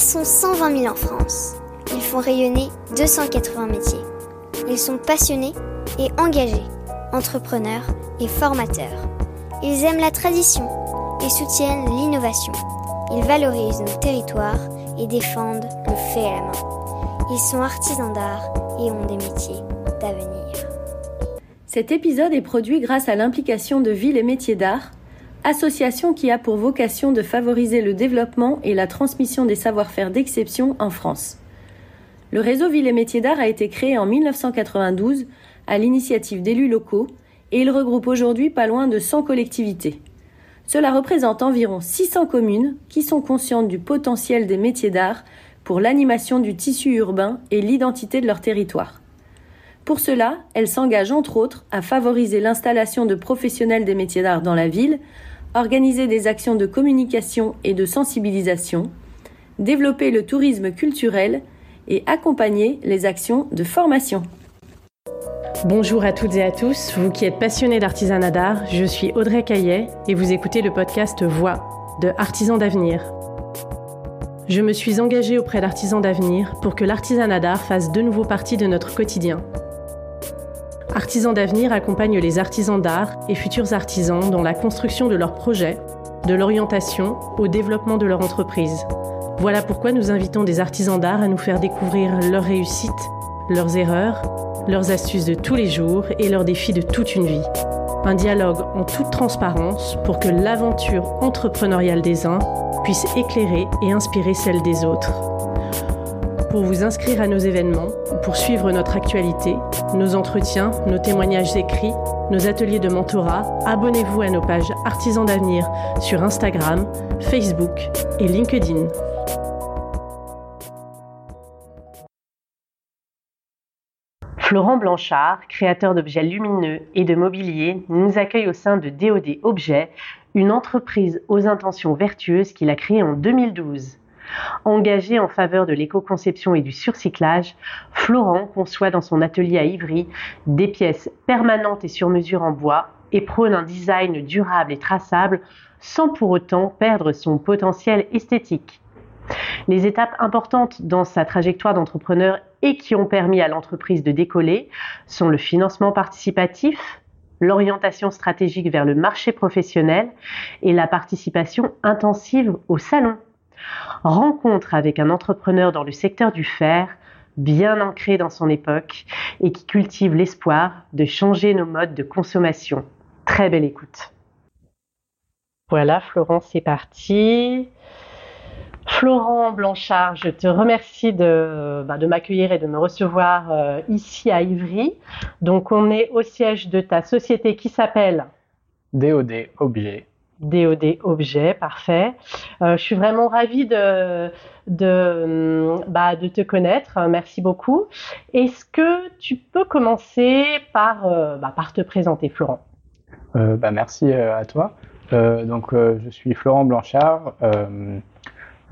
sont 120 000 en France. Ils font rayonner 280 métiers. Ils sont passionnés et engagés, entrepreneurs et formateurs. Ils aiment la tradition et soutiennent l'innovation. Ils valorisent nos territoires et défendent le fait à la main. Ils sont artisans d'art et ont des métiers d'avenir. Cet épisode est produit grâce à l'implication de Ville et Métiers d'Art, association qui a pour vocation de favoriser le développement et la transmission des savoir-faire d'exception en France. Le réseau Ville et Métiers d'Art a été créé en 1992 à l'initiative d'élus locaux et il regroupe aujourd'hui pas loin de 100 collectivités. Cela représente environ 600 communes qui sont conscientes du potentiel des métiers d'art pour l'animation du tissu urbain et l'identité de leur territoire. Pour cela, elles s'engagent entre autres à favoriser l'installation de professionnels des métiers d'art dans la ville, organiser des actions de communication et de sensibilisation, développer le tourisme culturel et accompagner les actions de formation. Bonjour à toutes et à tous, vous qui êtes passionnés d'artisanat d'art, je suis Audrey Caillet et vous écoutez le podcast Voix de Artisans d'avenir. Je me suis engagée auprès d'Artisans d'avenir pour que l'artisanat d'art fasse de nouveau partie de notre quotidien. Artisans d'avenir accompagne les artisans d'art et futurs artisans dans la construction de leurs projets, de l'orientation au développement de leur entreprise. Voilà pourquoi nous invitons des artisans d'art à nous faire découvrir leurs réussites, leurs erreurs, leurs astuces de tous les jours et leurs défis de toute une vie. Un dialogue en toute transparence pour que l'aventure entrepreneuriale des uns puisse éclairer et inspirer celle des autres. Pour vous inscrire à nos événements, pour suivre notre actualité, nos entretiens, nos témoignages écrits, nos ateliers de mentorat, abonnez-vous à nos pages Artisans d'avenir sur Instagram, Facebook et LinkedIn. Florent Blanchard, créateur d'objets lumineux et de mobilier, nous accueille au sein de DOD Objets, une entreprise aux intentions vertueuses qu'il a créée en 2012. Engagé en faveur de l'éco-conception et du surcyclage, Florent conçoit dans son atelier à Ivry des pièces permanentes et sur mesure en bois et prône un design durable et traçable sans pour autant perdre son potentiel esthétique. Les étapes importantes dans sa trajectoire d'entrepreneur et qui ont permis à l'entreprise de décoller sont le financement participatif, l'orientation stratégique vers le marché professionnel et la participation intensive au salon. Rencontre avec un entrepreneur dans le secteur du fer, bien ancré dans son époque et qui cultive l'espoir de changer nos modes de consommation. Très belle écoute. Voilà, Florence, c'est parti. Florent Blanchard, je te remercie de, bah, m'accueillir et de me recevoir euh, ici à Ivry. Donc, on est au siège de ta société qui s'appelle DOD Objet. DOD Objet, parfait. Euh, je suis vraiment ravie bah, de te connaître. Merci beaucoup. Est-ce que tu peux commencer par, euh, bah, te présenter, Florent? Bah, Merci à toi. donc, je suis Florent Blanchard.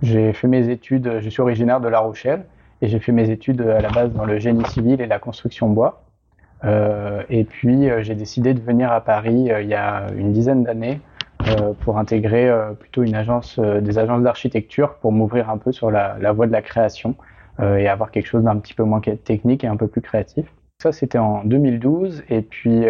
J'ai fait mes études, je suis originaire de La Rochelle et j'ai fait mes études à la base dans le génie civil et la construction bois. Euh, et puis euh, j'ai décidé de venir à Paris euh, il y a une dizaine d'années euh, pour intégrer euh, plutôt une agence, des agences d'architecture pour m'ouvrir un peu sur la, voie de la création et avoir quelque chose d'un petit peu moins technique et un peu plus créatif. Ça c'était en 2012 et puis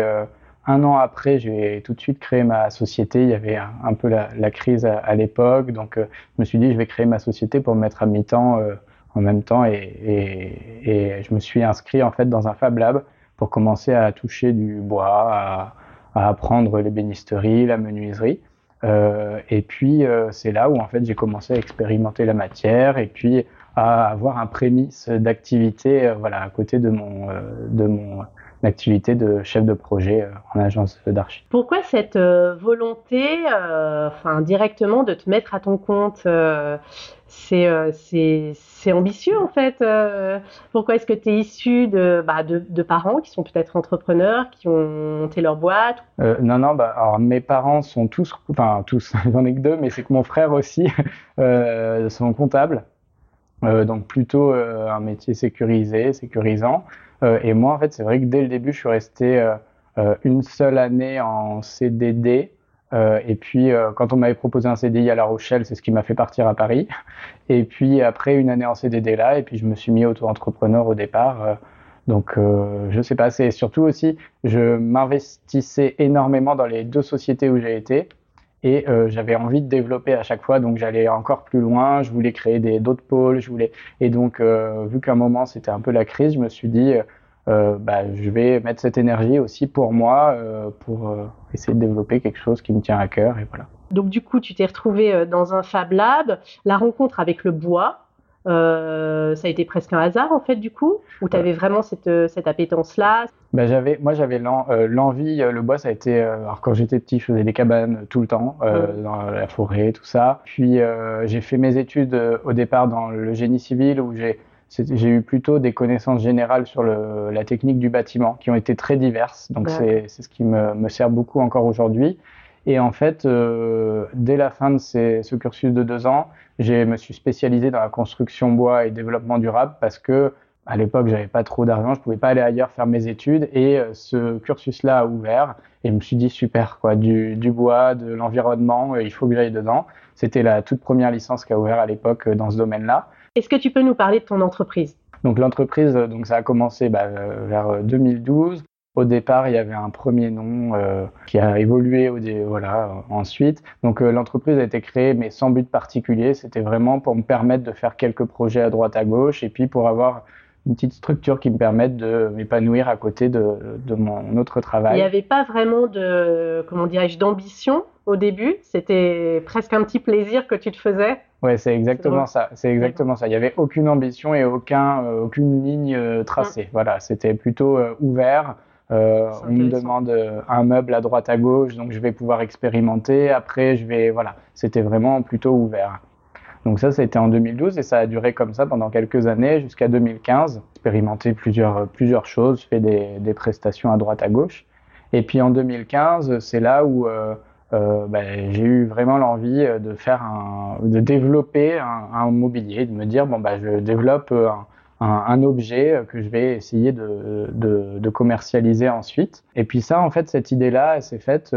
un an après, j'ai tout de suite créé ma société. Il y avait un, peu la, crise à, l'époque, donc euh, je me suis dit je vais créer ma société pour me mettre à mi-temps euh, en même temps et, et, et, je me suis inscrit en fait dans un Fab Lab pour commencer à toucher du bois, à, à apprendre l'ébénisterie, la menuiserie. Euh, et puis euh, c'est là où en fait j'ai commencé à expérimenter la matière et puis à avoir un prémisse d'activité, voilà, à côté de mon de mon l'activité de chef de projet euh, en agence d'archi. Pourquoi cette euh, volonté, euh, enfin directement, de te mettre à ton compte c'est ambitieux en fait. pourquoi est-ce que tu es issu de, bah, de, parents qui sont peut-être entrepreneurs, qui ont monté leur boîte Non, non, bah, alors mes parents sont tous, enfin tous, j'en ai que deux, mais c'est que mon frère aussi sont comptables. donc plutôt un métier sécurisé, sécurisant. Euh, et moi, en fait, c'est vrai que dès le début, je suis resté euh, euh, une seule année en CDD Euh, et puis, euh, quand on m'avait proposé un CDI à La Rochelle, c'est ce qui m'a fait partir à Paris. Et puis, après une année en CDD là, et puis je me suis mis auto-entrepreneur au départ. Euh, donc, je sais pas, c'est surtout aussi, je m'investissais énormément dans les deux sociétés où j'ai été. Et j'avais envie de développer à chaque fois, donc j'allais encore plus loin. Je voulais créer d'autres pôles, je voulais. Et donc, vu qu'à un moment c'était un peu la crise, je me suis dit, bah, je vais mettre cette énergie aussi pour moi, euh, pour euh, essayer de développer quelque chose qui me tient à cœur et voilà. Donc du coup, tu t'es retrouvé dans un Fab Lab. La rencontre avec le bois, ça a été presque un hasard en fait du coup, ou tu avais vraiment cette, cette appétence-là? J'avais, moi j'avais l'envie, le bois ça a été, alors quand j'étais petit je faisais des cabanes tout le temps, dans la forêt, tout ça. Puis j'ai fait mes études au départ dans le génie civil où j'ai j'ai eu plutôt des connaissances générales sur le, la technique du bâtiment qui ont été très diverses. Donc c'est ce qui me, me, sert beaucoup encore aujourd'hui. Et en fait, euh, dès la fin de ces, ce cursus de deux ans, je me suis spécialisé dans la construction bois et développement durable parce que à l'époque, j'avais pas trop d'argent, je pouvais pas aller ailleurs faire mes études et euh, ce cursus-là a ouvert et je me suis dit super quoi, du, du bois, de l'environnement, il faut que j'aille dedans. C'était la toute première licence qui a ouvert à l'époque euh, dans ce domaine-là. Est-ce que tu peux nous parler de ton entreprise? Donc l'entreprise, euh, donc ça a commencé bah, euh, vers 2012. Euh, au départ, il y avait un premier nom qui a évolué au voilà, ensuite. Donc l'entreprise a été créée, mais sans but particulier. C'était vraiment pour me permettre de faire quelques projets à droite à gauche et puis pour avoir une petite structure qui me permette de m'épanouir à côté de, de, mon autre travail. Il n'y avait pas vraiment de, comment dirais-je, d'ambition? Au début. C'était presque un petit plaisir que tu te faisais. Ouais, c'est exactement ça. C'est exactement ça. Il n'y avait aucune ambition et aucun, euh, aucune ligne euh, tracée. Mm. Voilà, c'était plutôt euh, ouvert. on me demande un meuble à droite à gauche, donc je vais pouvoir expérimenter. Après, je vais, voilà, c'était vraiment plutôt ouvert. Donc ça, ça a été en 2012 et ça a duré comme ça pendant quelques années jusqu'à 2015. Expérimenté plusieurs, plusieurs choses, fait des, des, prestations à droite à gauche. Et puis en 2015, c'est là où euh, ben, j'ai eu vraiment l'envie euh, de faire un, de développer un, un, mobilier, de me dire bon bah je développe un, un, objet que je vais essayer de, de, de, commercialiser ensuite. Et puis ça, en fait, cette idée-là, elle s'est faite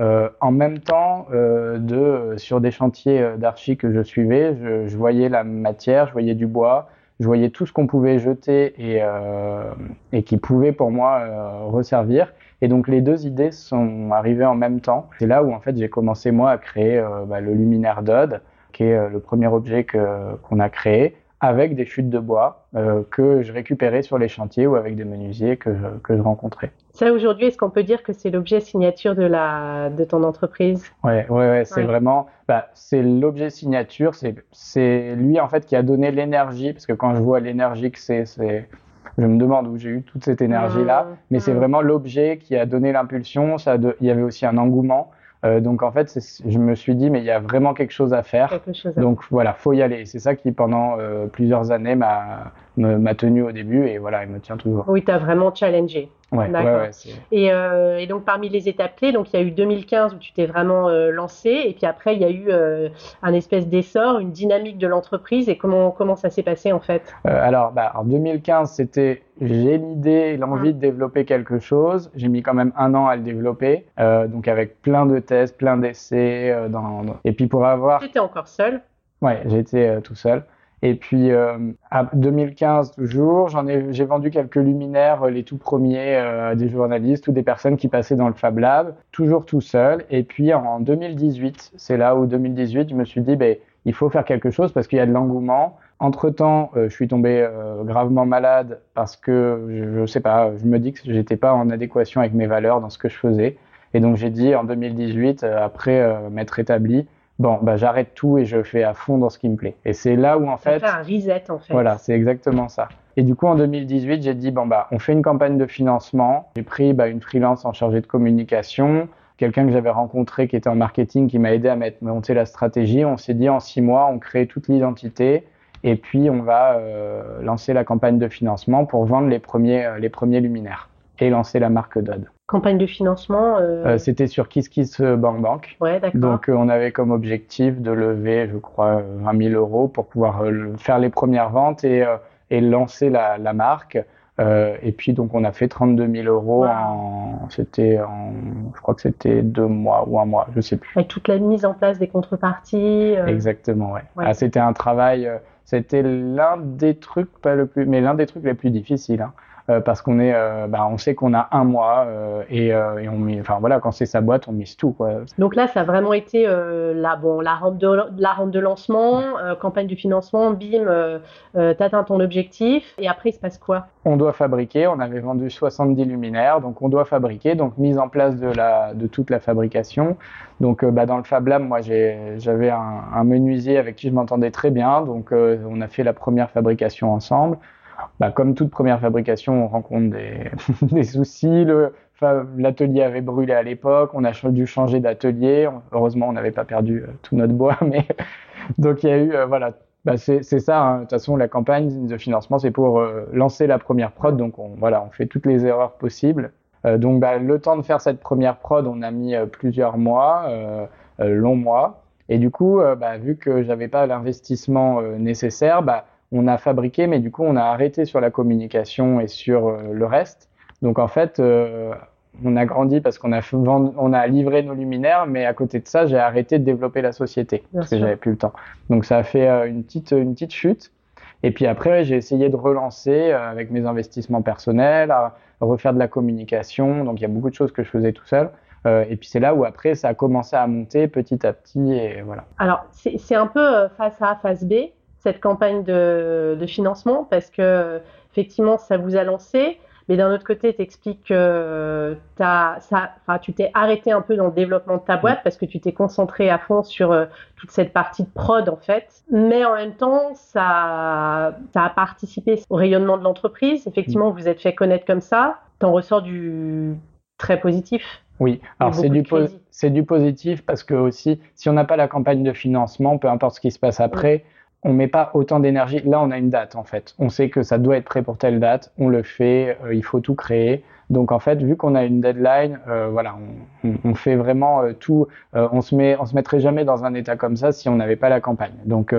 euh, en même temps euh, de sur des chantiers d'archi que je suivais. Je, je, voyais la matière, je voyais du bois, je voyais tout ce qu'on pouvait jeter et, euh, et qui pouvait pour moi euh, resservir. Et donc les deux idées sont arrivées en même temps. C'est là où en fait j'ai commencé moi à créer euh, bah, le luminaire Dodd, qui est euh, le premier objet que qu'on a créé avec des chutes de bois euh, que je récupérais sur les chantiers ou avec des menuisiers que je, que je rencontrais. Ça aujourd'hui, est-ce qu'on peut dire que c'est l'objet signature de la de ton entreprise? Ouais, ouais, ouais c'est vraiment, bah, c'est l'objet signature. C'est c'est lui en fait qui a donné l'énergie parce que quand je vois l'énergie que c'est, c'est je me demande où j'ai eu toute cette énergie-là, mmh. mais c'est mmh. vraiment l'objet qui a donné l'impulsion. Ça, il y avait aussi un engouement. Euh, donc en fait, je me suis dit, mais il y a vraiment quelque chose à faire. Chose à donc faire. voilà, faut y aller. C'est ça qui pendant euh, plusieurs années m'a tenu au début et voilà, il me tient toujours. Oui, tu as vraiment challengé. Ouais, ouais, et, euh, et, donc parmi les étapes clés, donc il y a eu 2015 où tu t'es vraiment euh, lancé, et puis après il y a eu euh, un espèce d'essor, une dynamique de l'entreprise. Et comment comment ça s'est passé en fait? Alors, bah, en 2015, c'était j'ai l'idée, l'envie de développer quelque chose. J'ai mis quand même un an à le développer, donc avec plein de tests, plein d'essais. Dans, dans, Et puis pour avoir. Tu étais encore seul? Ouais, j'étais tout seul. Et puis, euh, à 2015 toujours, j'ai vendu quelques luminaires, euh, les tout premiers euh, des journalistes ou des personnes qui passaient dans le Fab Lab, toujours tout seul. Et puis en 2018, c'est là où 2018, je me suis dit, ben, il faut faire quelque chose parce qu'il y a de l'engouement. Entre temps, euh, je suis tombé euh, gravement malade parce que je, je sais pas, je me dis que j'étais pas en adéquation avec mes valeurs dans ce que je faisais. Et donc j'ai dit en 2018, après m'être établi, bon, bah, j'arrête tout et je fais à fond dans ce qui me plaît. Et c'est là où, en fait. fait un reset, en fait. Voilà, c'est exactement ça. Et du coup, en 2018, j'ai dit, bon, bah, on fait une campagne de financement. J'ai pris bah, une freelance en chargé de communication, quelqu'un que j'avais rencontré qui était en marketing, qui m'a aidé à mettre, monter la stratégie. On s'est dit, en six mois, on crée toute l'identité. Et puis, on va euh, lancer la campagne de financement pour vendre les premiers, euh, les premiers luminaires et lancer la marque Dodd. Campagne de financement euh... Euh, C'était sur KissKissBankBank. Ouais, d'accord. Donc euh, on avait comme objectif de lever, je crois, 20 000 euros pour pouvoir euh, faire les premières ventes et, et lancer la, la marque. Euh, et puis donc on a fait 32 000 euros en, c'était en, je crois que c'était deux mois ou un mois, je sais plus. Avec toute la mise en place des contreparties. Euh. Exactement, ouais. Ah, c'était un travail, euh, c'était l'un des trucs pas le plus, mais l'un des trucs les plus difficiles. Hein. Euh, parce qu'on est, euh, bah, on sait qu'on a un mois euh, et, et, on met, enfin voilà, quand c'est sa boîte, on mise tout quoi. Donc là, ça a vraiment été la bon la rampe de la rampe de lancement, campagne de financement, bim, t'atteins ton objectif et après il se passe quoi? On doit fabriquer. On avait vendu 70 luminaires, donc on doit fabriquer, donc mise en place de la de toute la fabrication. Donc bah, dans le Fab Lab, moi j'avais un, un, menuisier avec qui je m'entendais très bien, donc on a fait la première fabrication ensemble bah, comme toute première fabrication, on rencontre des, soucis. L'atelier avait brûlé à l'époque, on a dû changer d'atelier. Heureusement, on n'avait pas perdu euh, tout notre bois, donc il y a eu, euh, voilà, bah, c'est ça. Hein. De toute façon, la campagne de financement, c'est pour euh, lancer la première prod. Donc on, voilà, on fait toutes les erreurs possibles. donc bah, le temps de faire cette première prod, on a mis plusieurs mois, longs mois. Et du coup, vu que j'avais pas l'investissement nécessaire, on a fabriqué, mais du coup, on a arrêté sur la communication et sur euh, le reste. Donc, en fait, euh, on a grandi parce qu'on a, on a livré nos luminaires, mais à côté de ça, j'ai arrêté de développer la société parce que j'avais plus le temps. Donc, ça a fait euh, une petite, une petite chute. Et puis après, j'ai essayé de relancer avec mes investissements personnels, à refaire de la communication. Donc, il y a beaucoup de choses que je faisais tout seul. et puis c'est là où après ça a commencé à monter petit à petit et voilà. Alors c'est un peu face A, face B cette campagne de, financement parce que effectivement ça vous a lancé, mais d'un autre côté, tu expliques que as, ça, tu t'es arrêté un peu dans le développement de ta boîte parce que tu t'es concentré à fond sur euh, toute cette partie de prod en fait. Mais en même temps, ça, ça a participé au rayonnement de l'entreprise. Effectivement, vous êtes fait connaître comme ça. T'en ressors du très positif. Oui, alors c'est du, c'est du positif parce que aussi, si on n'a pas la campagne de financement, peu importe ce qui se passe après, on met pas autant d'énergie. Là, on a une date en fait. On sait que ça doit être prêt pour telle date. On le fait. Euh, il faut tout créer. Donc en fait, vu qu'on a une deadline, euh, voilà, on, fait vraiment euh, tout. on se met, on se mettrait jamais dans un état comme ça si on n'avait pas la campagne. Donc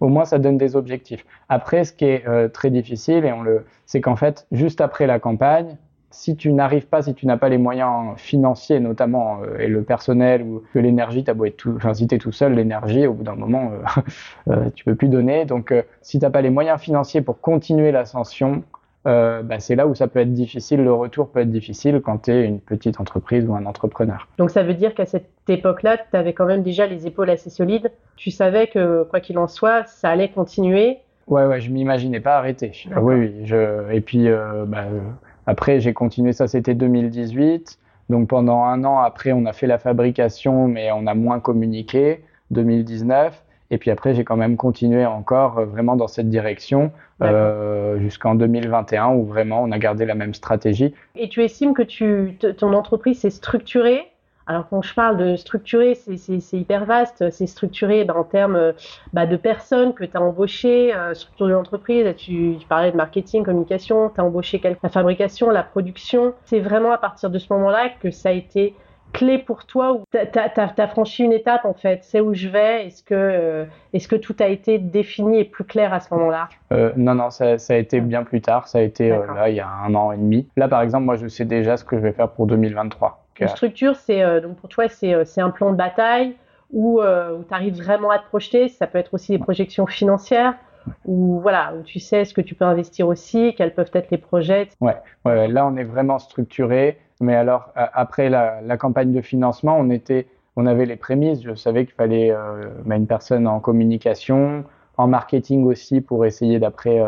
au moins, ça donne des objectifs. Après, ce qui est très difficile et on le, c'est qu'en fait, juste après la campagne, si tu n'arrives pas, si tu n'as pas les moyens financiers notamment euh, et le personnel ou que l'énergie, t'as beau être tout, enfin si t'es tout seul, l'énergie au bout d'un moment, euh, euh, tu peux plus donner. Donc si t'as pas les moyens financiers pour continuer l'ascension, bah, c'est là où ça peut être difficile. Le retour peut être difficile quand tu es une petite entreprise ou un entrepreneur. Donc ça veut dire qu'à cette époque-là, tu avais quand même déjà les épaules assez solides. Tu savais que quoi qu'il en soit, ça allait continuer. Ouais, ouais, je m'imaginais pas arrêter. Oui, oui. Je... Et puis, bah, après, j'ai continué, ça c'était 2018. Donc pendant un an, après, on a fait la fabrication, mais on a moins communiqué, 2019. Et puis après, j'ai quand même continué encore euh, vraiment dans cette direction euh, jusqu'en 2021 où vraiment on a gardé la même stratégie. Et tu estimes que tu, ton entreprise s'est structurée alors quand je parle de structurer, c'est hyper vaste. C'est structuré bah, en termes bah, de personnes que tu as embauchées, euh, structure de l'entreprise. Tu, parlais de marketing, communication, tu as embauché la fabrication, la production. C'est vraiment à partir de ce moment-là que ça a été clé pour toi ou tu as, franchi une étape en fait C'est où je vais Est-ce que, euh, est que tout a été défini et plus clair à ce moment-là? Euh, Non, non, ça, a été bien plus tard. Ça a été là, il y a un an et demi. Là, par exemple, moi, je sais déjà ce que je vais faire pour 2023. Une structure, c'est euh, donc pour toi, euh, c'est un plan de bataille où, euh, où tu arrives vraiment à te projeter. Ça peut être aussi des projections financières où voilà, où tu sais ce que tu peux investir aussi, quels peuvent être les projets. Ouais, ouais, là on est vraiment structuré. Mais alors après la, la, campagne de financement, on était, on avait les prémices. Je savais qu'il fallait bah, une personne en communication, en marketing aussi pour essayer d'après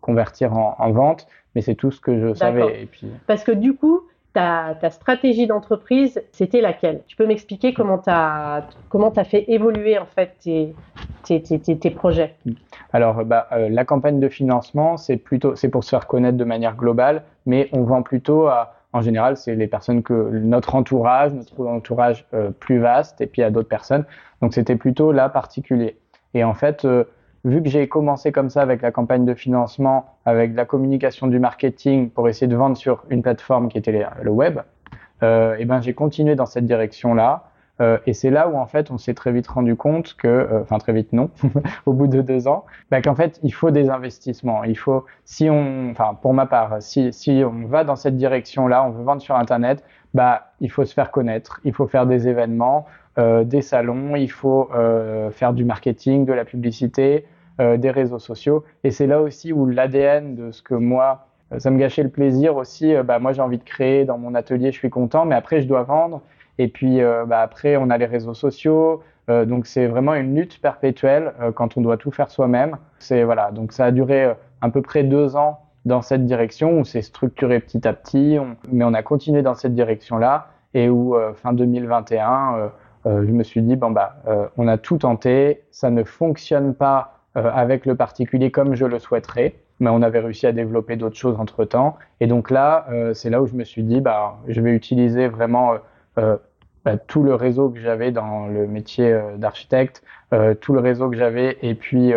convertir en, en, vente. Mais c'est tout ce que je savais. Et puis... Parce que du coup, ta, stratégie d'entreprise, c'était laquelle? Tu peux m'expliquer comment tu as, as fait évoluer en fait tes, tes, tes, tes projets? Alors, bah, euh, la campagne de financement, c'est plutôt c'est pour se faire connaître de manière globale, mais on vend plutôt à, en général, c'est les personnes que notre entourage, notre entourage euh, plus vaste, et puis à d'autres personnes. Donc, c'était plutôt là particulier. Et en fait, euh, vu que j'ai commencé comme ça avec la campagne de financement, avec la communication du marketing pour essayer de vendre sur une plateforme qui était le web, euh, et ben j'ai continué dans cette direction-là. Euh, et c'est là où en fait on s'est très vite rendu compte que, euh, enfin très vite non, au bout de deux ans, bah, qu'en fait il faut des investissements. Il faut, si on, enfin pour ma part, si, si on va dans cette direction-là, on veut vendre sur Internet, bah il faut se faire connaître, il faut faire des événements, euh, des salons, il faut faire du marketing, de la publicité, euh, des réseaux sociaux. Et c'est là aussi où l'ADN de ce que moi, ça me gâchait le plaisir aussi. bah moi j'ai envie de créer dans mon atelier, je suis content, mais après je dois vendre. Et puis euh, bah, après, on a les réseaux sociaux. Euh, donc c'est vraiment une lutte perpétuelle euh, quand on doit tout faire soi-même. C'est voilà. Donc ça a duré à peu près deux ans dans cette direction où c'est structuré petit à petit, mais on a continué dans cette direction-là et où fin 2021, je me suis dit bon bah on a tout tenté, ça ne fonctionne pas avec le particulier comme je le souhaiterais, mais on avait réussi à développer d'autres choses entre temps. Et donc là, c'est là où je me suis dit bah je vais utiliser vraiment euh, bah, tout le réseau que j'avais dans le métier euh, d'architecte, euh, tout le réseau que j'avais et puis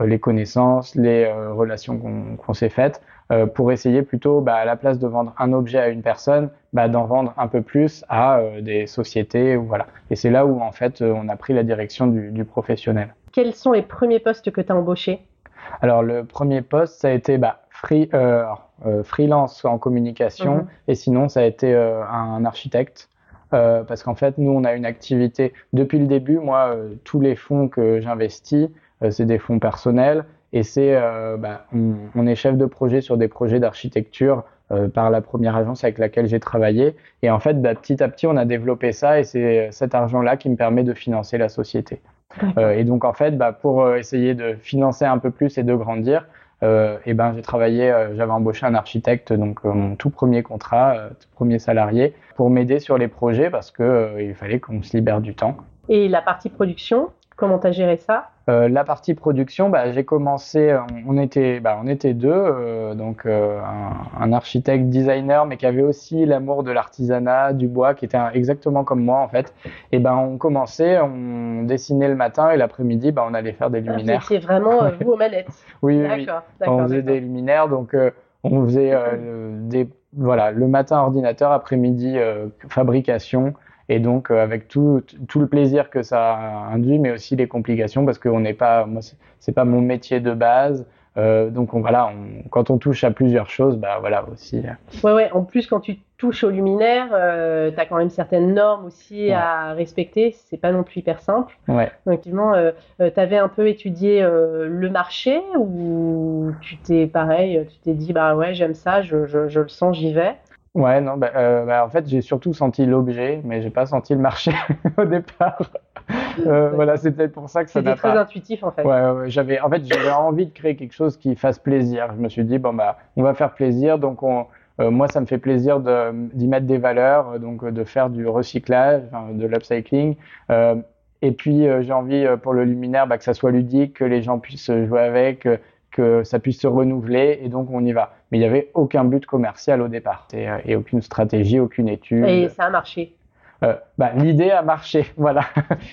les connaissances, les relations qu'on s'est faites, pour essayer plutôt, bah, à la place de vendre un objet à une personne, bah, d'en vendre un peu plus à des sociétés. Voilà. Et c'est là où, en fait, on a pris la direction du, du professionnel. Quels sont les premiers postes que tu as embauchés? Alors, le premier poste, ça a été bah, free, euh, freelance en communication, mhm. et sinon, ça a été un architecte. Euh, parce qu'en fait, nous, on a une activité depuis le début. Moi, euh, tous les fonds que j'investis, euh, c'est des fonds personnels et c'est, bah, on, on, est chef de projet sur des projets d'architecture par la première agence avec laquelle j'ai travaillé. Et en fait, bah, petit à petit, on a développé ça et c'est cet argent-là qui me permet de financer la société. Et donc, en fait, bah, pour essayer de financer un peu plus et de grandir, euh, et ben j'ai travaillé, euh, j'avais embauché un architecte, donc euh, mon tout premier contrat, tout premier salarié, pour m'aider sur les projets parce que il fallait qu'on se libère du temps. Et la partie production, comment tu as géré ça? Euh, la partie production, bah, j'ai commencé, on était, bah, on était deux, euh, donc euh, un, un, architecte designer, mais qui avait aussi l'amour de l'artisanat, du bois, qui était exactement comme moi en fait. Et ben on commençait, on dessinait le matin et l'après-midi, bah, on allait faire des ah, luminaires. C'est vraiment vous aux manettes. oui, oui, On faisait des luminaires, donc on faisait des, voilà, le matin ordinateur, après-midi fabrication. Et donc, euh, avec tout, tout, le plaisir que ça induit, mais aussi les complications, parce que on n'est pas, moi, c'est pas mon métier de base. Euh, donc on, voilà, on, quand on touche à plusieurs choses, bah voilà aussi. Euh. Ouais, ouais. En plus, quand tu touches au luminaire, euh, tu as quand même certaines normes aussi à respecter. C'est pas non plus hyper simple. Ouais. Donc, effectivement, euh, tu avais un peu étudié le marché ou tu t'es pareil, tu t'es dit bah ouais j'aime ça, je, je, je le sens, j'y vais. Ouais, non, bah, euh, bah, en fait, j'ai surtout senti l'objet, mais j'ai pas senti le marché au départ. euh, voilà, c'est peut-être pour ça que ça n'a pas. C'était très intuitif en fait. Ouais, ouais j'avais, en fait, j'avais envie de créer quelque chose qui fasse plaisir. Je me suis dit bon bah, on va faire plaisir, donc on, euh, moi, ça me fait plaisir d'y mettre des valeurs, donc de faire du recyclage, de l'upcycling. Euh, et puis, euh, j'ai envie pour le luminaire bah, que ça soit ludique, que les gens puissent jouer avec, que ça puisse se renouveler et donc on y va. Mais il n'y avait aucun but commercial au départ et, euh, et, aucune stratégie, aucune étude. Et ça a marché. Euh, bah, l'idée a marché, voilà.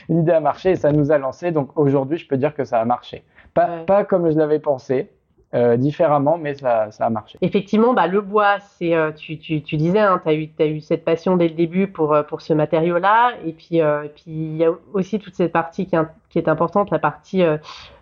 l'idée a marché et ça nous a lancé. Donc aujourd'hui, je peux dire que ça a marché. Pas, pas comme je l'avais pensé, euh, différemment, mais ça, ça, a marché. Effectivement, bah, le bois, c'est, euh, tu, tu, tu, disais, hein, tu as, eu, as eu cette passion dès le début pour, euh, pour ce matériau-là. Et puis, puis il y a aussi toute cette partie qui, qui est importante, la partie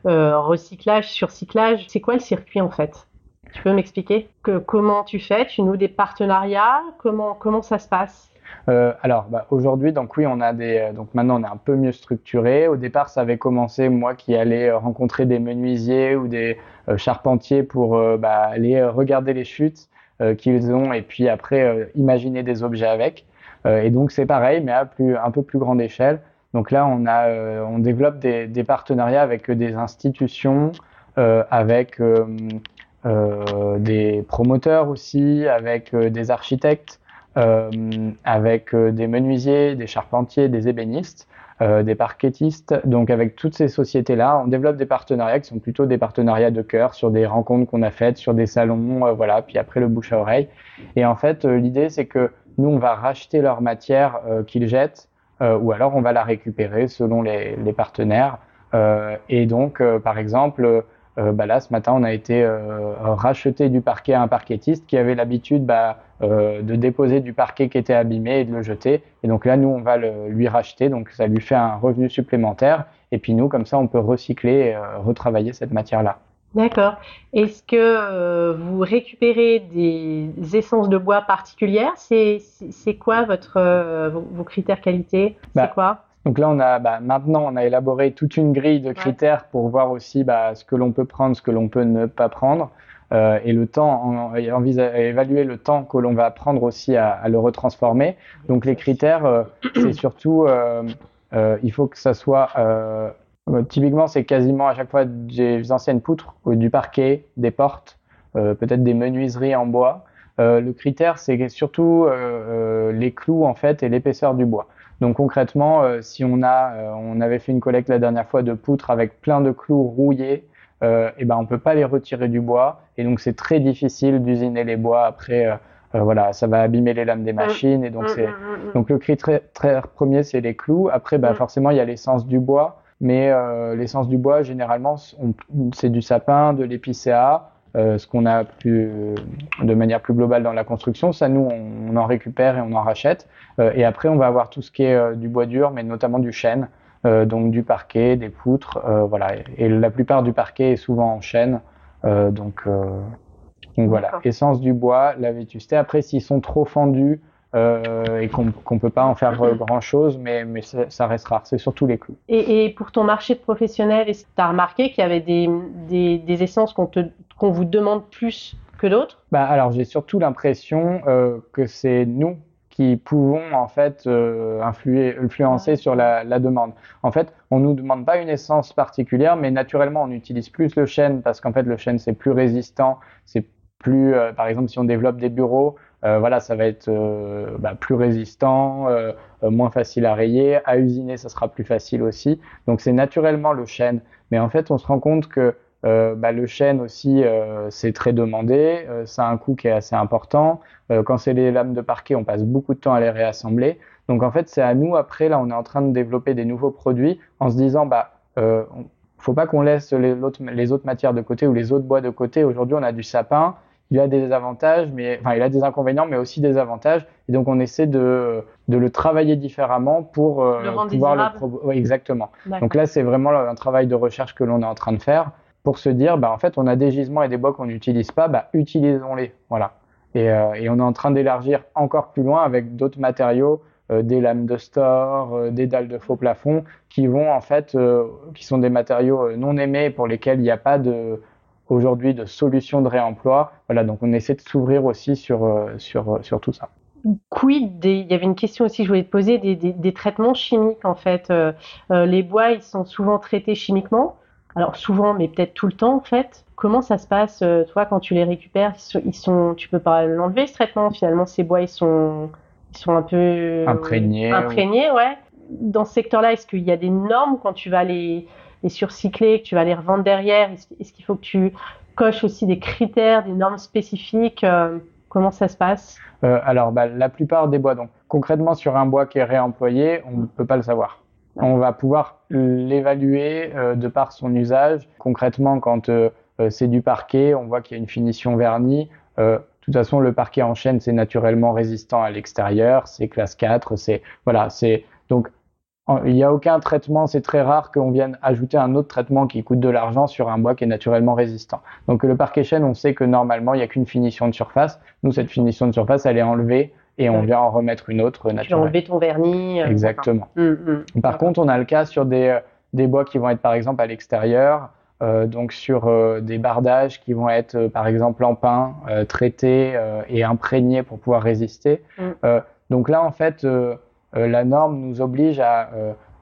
recyclage, surcyclage. C'est quoi le circuit en fait? Tu peux m'expliquer que, comment tu fais? Tu noues des partenariats? Comment, ça se passe? Euh, alors bah, aujourd'hui, donc oui, on a des, euh, donc maintenant on est un peu mieux structuré. Au départ, ça avait commencé moi qui allais euh, rencontrer des menuisiers ou des charpentiers pour bah, aller regarder les chutes qu'ils ont et puis après imaginer des objets avec. et donc c'est pareil, mais à plus, un peu plus grande échelle. Donc là, on a, on développe des, partenariats avec des institutions, avec des promoteurs aussi, avec des architectes. Euh, avec euh, des menuisiers, des charpentiers, des ébénistes, euh, des parquettistes. Donc avec toutes ces sociétés-là, on développe des partenariats qui sont plutôt des partenariats de cœur sur des rencontres qu'on a faites, sur des salons, voilà, puis après le bouche à oreille. Et en fait, l'idée c'est que nous, on va racheter leur matière qu'ils jettent, ou alors on va la récupérer selon les, les partenaires. et donc, par exemple, bah là, ce matin, on a été racheté du parquet à un parquetiste qui avait l'habitude bah, de déposer du parquet qui était abîmé et de le jeter. Et donc là, nous, on va le, lui racheter, donc ça lui fait un revenu supplémentaire. Et puis nous, comme ça, on peut recycler et retravailler cette matière-là. D'accord. Est-ce que euh, vous récupérez des essences de bois particulières? C'est quoi votre, euh, vos, critères qualité? C'est bah, quoi? Donc là, on a bah, maintenant, on a élaboré toute une grille de critères pour voir aussi bah, ce que l'on peut prendre, ce que l'on peut ne pas prendre, euh, et le temps, évaluer le temps que l'on va prendre aussi à, à, le retransformer. Donc les critères, c'est surtout, il faut que ça soit euh, typiquement, c'est quasiment à chaque fois des anciennes poutres, du parquet, des portes, euh, peut-être des menuiseries en bois. Euh, le critère, c'est surtout les clous en fait et l'épaisseur du bois. Donc concrètement, si on a, on avait fait une collecte la dernière fois de poutres avec plein de clous rouillés, et eh ben on peut pas les retirer du bois et donc c'est très difficile d'usiner les bois après. voilà, ça va abîmer les lames des mmh. machines et donc mmh, c'est mmh, donc le critère premier c'est les clous. Après, bah, forcément il y a l'essence du bois. Mais euh, l'essence du bois, généralement, c'est du sapin, de l'épicéa, euh, ce qu'on a plus, de manière plus globale dans la construction. Ça, nous, on, en récupère et on en rachète. Euh, et après, on va avoir tout ce qui est euh, du bois dur, mais notamment du chêne, euh, donc du parquet, des poutres, voilà. Et la plupart du parquet est souvent en chêne, donc. Donc voilà, essence du bois, la vétusté. Après, s'ils sont trop fendus, euh, et qu'on ne peut pas en faire euh, grand-chose, mais, mais ça reste rare. C'est surtout les clous. Et, et, pour ton marché de professionnel, tu as remarqué qu'il y avait des, des, des essences qu'on qu'on vous demande plus que d'autres? Bah, Alors, j'ai surtout l'impression euh, que c'est nous qui pouvons en fait euh, influer, influencer sur la, la, demande. En fait, on nous demande pas une essence particulière, mais naturellement, on utilise plus le chêne parce qu'en fait, le chêne c'est plus résistant, c'est plus, euh, par exemple, si on développe des bureaux, euh, voilà, ça va être euh, bah, plus résistant, euh, moins facile à rayer. À usiner, ça sera plus facile aussi. Donc c'est naturellement le chêne. Mais en fait, on se rend compte que bah, le chêne aussi, c'est très demandé. ça a un coût qui est assez important. quand c'est les lames de parquet, on passe beaucoup de temps à les réassembler. Donc en fait, c'est à nous après. Là, on est en train de développer des nouveaux produits en se disant, bah, faut pas qu'on laisse les, les autres matières de côté ou les autres bois de côté. Aujourd'hui, on a du sapin il a des avantages, mais enfin, il a des inconvénients, mais aussi des avantages. Et donc, on essaie de, de le travailler différemment pour euh, le pouvoir le oui, exactement. Donc là, c'est vraiment un travail de recherche que l'on est en train de faire pour se dire, bah, en fait, on a des gisements et des bois qu'on n'utilise pas, bah, utilisons-les. Voilà. Et, euh, et, on est en train d'élargir encore plus loin avec d'autres matériaux, euh, des lames de store, euh, des dalles de faux plafond, qui vont en fait, qui sont des matériaux non aimés pour lesquels il n'y a pas aujourd'hui de solutions de réemploi. Voilà, donc on essaie de s'ouvrir aussi sur, tout ça. Quid des, il y avait une question aussi que je voulais te poser des, traitements chimiques en fait. Les bois ils sont souvent traités chimiquement. Alors souvent, mais peut-être tout le temps en fait. Comment ça se passe toi quand tu les récupères? Ils sont, tu peux pas l'enlever ce traitement? Finalement, ces bois ils sont, ils sont un peu imprégnés. Imprégnés, ouais. Dans ce secteur-là, est-ce qu'il y a des normes quand tu vas les les surcycler, que tu vas les revendre derrière? Est-ce qu'il faut que tu coches aussi des critères, des normes spécifiques euh, Comment ça se passe? Euh, Alors, bah, la plupart des bois, donc concrètement sur un bois qui est réemployé, on ne peut pas le savoir. On va pouvoir l'évaluer euh, de par son usage. Concrètement, quand c'est du parquet, on voit qu'il y a une finition vernie. de toute façon, le parquet en chaîne, c'est naturellement résistant à l'extérieur, c'est classe 4, c'est voilà, c'est donc il n'y a aucun traitement, c'est très rare qu'on vienne ajouter un autre traitement qui coûte de l'argent sur un bois qui est naturellement résistant. Donc le parquet chêne, on sait que normalement, il n'y a qu'une finition de surface. Nous, cette finition de surface, elle est enlevée et on vient en remettre une autre naturelle. Tu vas enlever ton vernis. Euh, Exactement. Hum, hum. Par contre, on a le cas sur des, euh, des bois qui vont être par exemple à l'extérieur, euh, donc sur euh, des bardages qui vont être par exemple en pin, traités et imprégnés pour pouvoir résister. Hum. donc là, en fait, la norme nous oblige à,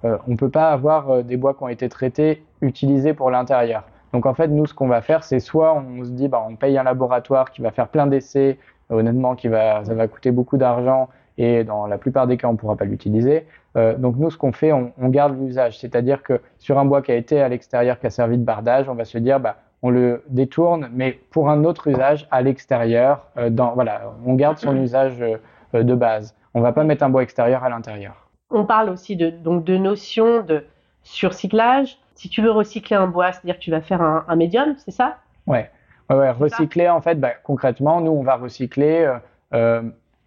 on peut pas avoir des bois qui ont été traités utilisés pour l'intérieur. Donc en fait, nous, ce qu'on va faire, c'est soit on se dit, bah, on paye un laboratoire qui va faire plein d'essais, honnêtement, qui va, ça va coûter beaucoup d'argent et dans la plupart des cas, on pourra pas l'utiliser. Euh, donc nous, ce qu'on fait, on, on garde l'usage, c'est-à-dire que sur un bois qui a été à l'extérieur, qui a servi de bardage, on va se dire, bah, on le détourne, mais pour un autre usage à l'extérieur. Euh, voilà, on garde son usage euh, de base. On va pas mettre un bois extérieur à l'intérieur. On parle aussi de, donc de notion de surcyclage. si tu veux recycler un bois, c'est-à-dire que tu vas faire un, médium, c'est ça? Ouais. Ouais, recycler, en fait, bah, concrètement, nous, on va recycler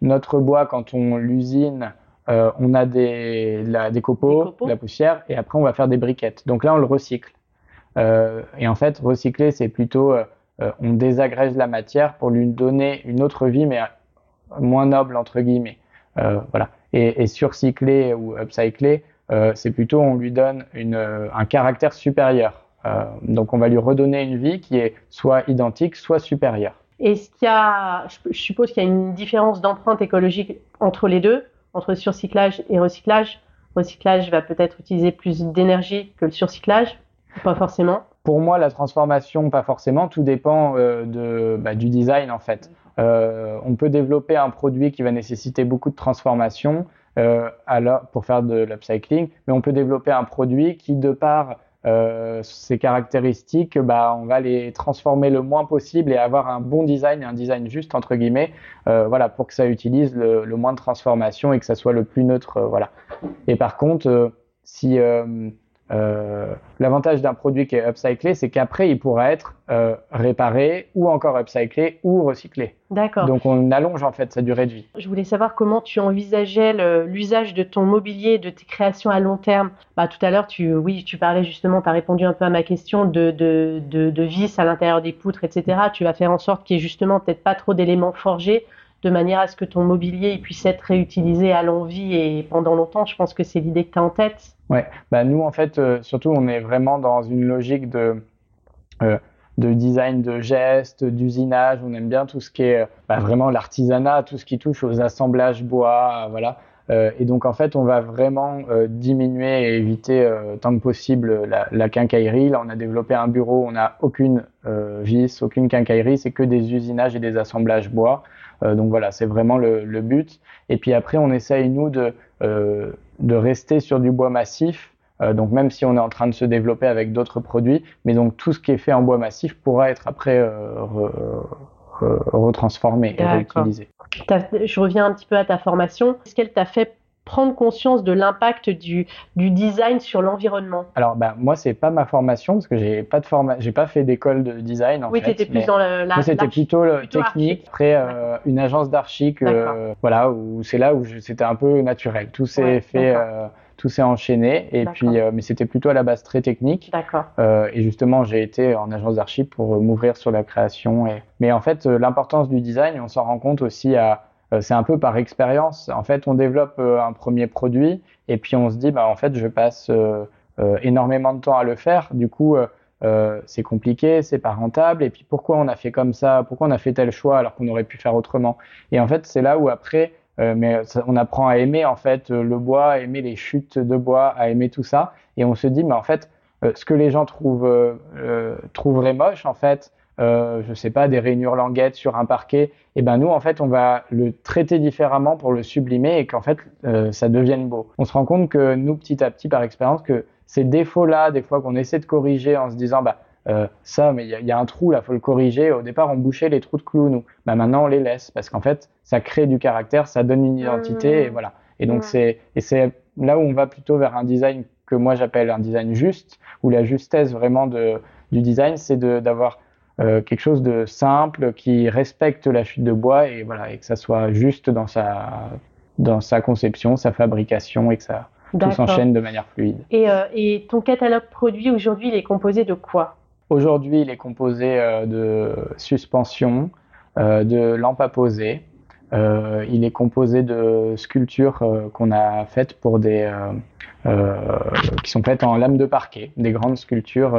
notre bois quand on l'usine. on a des, des, copeaux, de la poussière, et après on va faire des briquettes. Donc là, on le recycle. et en fait, recycler, c'est plutôt on désagrège la matière pour lui donner une autre vie, mais moins noble entre guillemets. Euh, voilà. Et, et surcycler ou upcycler, euh, c'est plutôt on lui donne une, un caractère supérieur. Euh, donc on va lui redonner une vie qui est soit identique, soit supérieure. Est-ce qu'il y a, je suppose qu'il y a une différence d'empreinte écologique entre les deux, entre surcyclage et recyclage. Recyclage va peut-être utiliser plus d'énergie que le surcyclage, pas forcément. Pour moi, la transformation, pas forcément. Tout dépend euh, de, bah, du design en fait. Euh, on peut développer un produit qui va nécessiter beaucoup de transformation euh, alors, pour faire de l'upcycling, mais on peut développer un produit qui, de par euh, ses caractéristiques, bah, on va les transformer le moins possible et avoir un bon design, un design juste entre guillemets, euh, voilà, pour que ça utilise le, le, moins de transformation et que ça soit le plus neutre, voilà. Et par contre, si euh, l'avantage d'un produit qui est upcyclé, c'est qu'après, il pourra être euh, réparé ou encore upcyclé ou recyclé. D'accord. Donc on allonge en fait sa durée de vie. Je voulais savoir comment tu envisageais l'usage de ton mobilier, de tes créations à long terme. Bah, tout à l'heure, tu, oui, tu parlais justement, tu as répondu un peu à ma question de, de, de, de vis à l'intérieur des poutres, etc. Tu vas faire en sorte qu'il n'y ait justement peut-être pas trop d'éléments forgés de manière à ce que ton mobilier puisse être réutilisé à l'envie et pendant longtemps. Je pense que c'est l'idée que tu as en tête. Ouais, bah nous en fait, euh, surtout on est vraiment dans une logique de, euh, de design de gestes, d'usinage. On aime bien tout ce qui est bah, vraiment l'artisanat, tout ce qui touche aux assemblages bois, voilà. Euh, et donc en fait, on va vraiment diminuer et éviter tant que possible la, la, quincaillerie. Là, on a développé un bureau, on n'a aucune vis, aucune quincaillerie, c'est que des usinages et des assemblages bois. Donc voilà, c'est vraiment le, le, but. Et puis après, on essaye nous de de rester sur du bois massif. Euh, donc même si on est en train de se développer avec d'autres produits, mais donc tout ce qui est fait en bois massif pourra être après euh, retransformé et réutilisé. Je reviens un petit peu à ta formation. Est-ce qu'elle t'a fait prendre conscience de l'impact du, du, design sur l'environnement Alors, bah, moi, c'est pas ma formation parce que j'ai pas de forma... j'ai pas fait d'école de design. En oui, tu étais plus dans la. C'était plutôt, le technique. Après, euh, une agence d'archi, euh, voilà, où c'est là où c'était un peu naturel. Tout s'est fait. Euh, tout s'est enchaîné et puis mais c'était plutôt à la base très technique. D'accord. et justement, j'ai été en agence d'archi pour m'ouvrir sur la création et mais en fait, l'importance du design, on s'en rend compte aussi à euh, c'est un peu par expérience. En fait, on développe euh, un premier produit et puis on se dit, bah, en fait, je passe euh, énormément de temps à le faire. Du coup, c'est compliqué, c'est pas rentable. Et puis, pourquoi on a fait comme ça? Pourquoi on a fait tel choix alors qu'on aurait pu faire autrement? Et en fait, c'est là où après, mais on apprend à aimer en fait le bois, à aimer les chutes de bois, à aimer tout ça. Et on se dit, mais en fait, ce que les gens trouvent, trouveraient moche, en fait, euh, je sais pas, des rainures languettes sur un parquet, et eh ben nous en fait on va le traiter différemment pour le sublimer et qu'en fait euh, ça devienne beau. On se rend compte que nous petit à petit par expérience que ces défauts-là, des fois qu'on essaie de corriger en se disant bah euh, ça mais il y, a un trou là, faut le corriger. Au départ on bouchait les trous de clous nous, bah maintenant on les laisse parce qu'en fait ça crée du caractère, ça donne une identité et voilà. Et donc c'est et c'est là où on va plutôt vers un design que moi j'appelle un design juste, où la justesse vraiment de, du design, c'est d'avoir euh, quelque chose de simple qui respecte la chute de bois et voilà et que ça soit juste dans sa dans sa conception, sa fabrication et que ça tout s'enchaîne de manière fluide. Et, euh, et ton catalogue produit aujourd'hui, il est composé de quoi? Aujourd'hui, il est composé euh, de suspensions, de lampes à poser. Il est composé de sculptures qu'on a faites pour des qui sont faites en lame de parquet, des grandes sculptures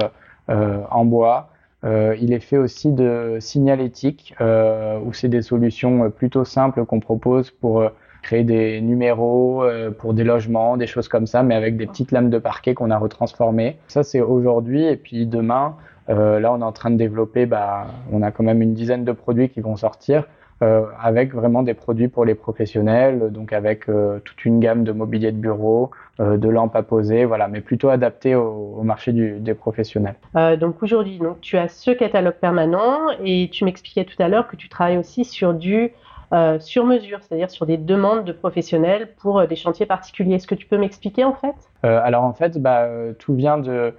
en bois euh, il est fait aussi de signalétique, euh, où c'est des solutions euh, plutôt simples qu'on propose pour euh, créer des numéros pour des logements, des choses comme ça, mais avec des petites lames de parquet qu'on a retransformées. Ça, c'est aujourd'hui. Et puis demain, là, on est en train de développer, bah, on a quand même une dizaine de produits qui vont sortir. Euh, avec vraiment des produits pour les professionnels, donc avec euh, toute une gamme de mobilier de bureau, euh, de lampes à poser, voilà, mais plutôt adapté au, au marché du, des professionnels. donc aujourd'hui, donc tu as ce catalogue permanent et tu m'expliquais tout à l'heure que tu travailles aussi sur du euh, sur mesure, c'est-à-dire sur des demandes de professionnels pour des chantiers particuliers. Est-ce que tu peux m'expliquer en fait? Euh, Alors en fait, bah, tout vient de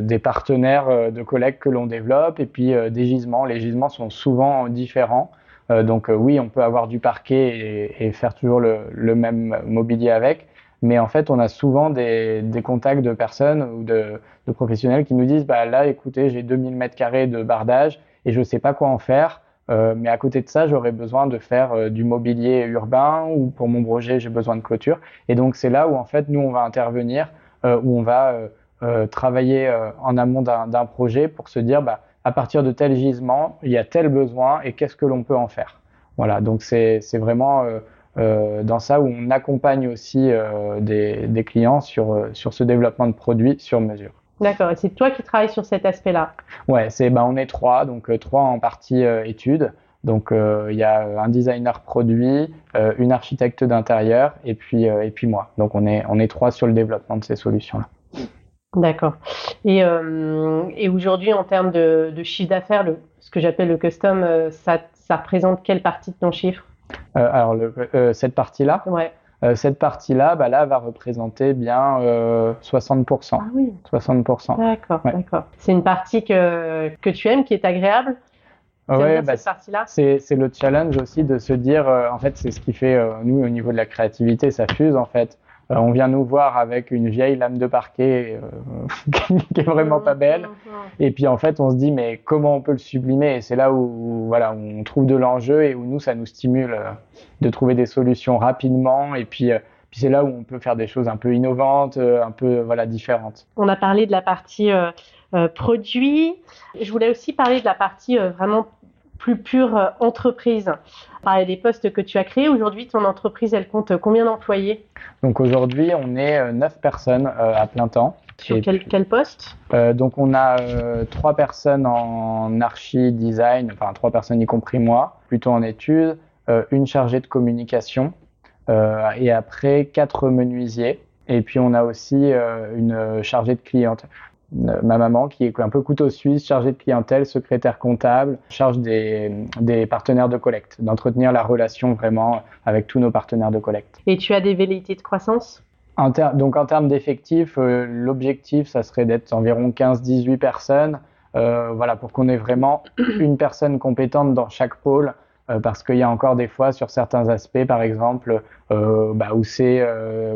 des partenaires de collègues que l'on développe et puis des gisements. Les gisements sont souvent différents. Donc oui, on peut avoir du parquet et, faire toujours le, même mobilier avec, mais en fait, on a souvent des, contacts de personnes ou de, professionnels qui nous disent, bah là, écoutez, j'ai 2000 mètres carrés de bardage et je ne sais pas quoi en faire. Euh, mais à côté de ça, j'aurais besoin de faire euh, du mobilier urbain ou pour mon projet, j'ai besoin de clôture. Et donc, c'est là où en fait, nous, on va intervenir, euh, où on va travailler en amont d'un projet pour se dire, bah, à partir de tel gisement, il y a tel besoin et qu'est-ce que l'on peut en faire. Voilà, donc c'est vraiment dans ça où on accompagne aussi des, des, clients sur, sur ce développement de produits sur mesure. D'accord. Et c'est toi qui travailles sur cet aspect-là? Ouais, c'est ben on est trois, donc euh, trois en partie euh, études. Donc euh, il y a un designer produit, une architecte d'intérieur et puis et puis moi. Donc on est on est trois sur le développement de ces solutions-là. D'accord. Et, et aujourd'hui en termes de, de chiffre d'affaires, ce que j'appelle le custom, ça ça représente quelle partie de ton chiffre? Alors le, cette partie-là? Ouais. Euh, cette partie-là, bah là, va représenter bien 60%. Euh, ah oui. 60%. D'accord, d'accord. C'est une partie que, que tu aimes, qui est agréable? Oui, bah, c'est le challenge aussi de se dire, euh, en fait, c'est ce qui fait, nous, au niveau de la créativité, ça fuse, en fait. Euh, on vient nous voir avec une vieille lame de parquet euh, qui est vraiment pas belle. Et puis en fait, on se dit mais comment on peut le sublimer? Et c'est là où voilà, on trouve de l'enjeu et où nous ça nous stimule euh, de trouver des solutions rapidement. Et puis puis c'est là où on peut faire des choses un peu innovantes, un peu voilà différentes. On a parlé de la partie produit. Je voulais aussi parler de la partie vraiment plus pure entreprise parler des postes que tu as créés. Aujourd'hui, ton entreprise, elle compte combien d'employés? Donc aujourd'hui, on est 9 euh, personnes euh, à plein temps. Sur quel, quel, poste? Euh, Donc on a trois personnes en archi design, enfin trois personnes y compris moi, plutôt en études, une chargée de communication et après quatre menuisiers. Et puis on a aussi une chargée de clientèle ma maman qui est un peu couteau suisse, chargée de clientèle, secrétaire comptable, charge des, des partenaires de collecte, d'entretenir la relation vraiment avec tous nos partenaires de collecte. Et tu as des velléités de croissance? En donc en termes d'effectifs, euh, l'objectif, ça serait d'être environ 15-18 personnes, euh, voilà, pour qu'on ait vraiment une personne compétente dans chaque pôle, euh, parce qu'il y a encore des fois sur certains aspects, par exemple, bah, où c'est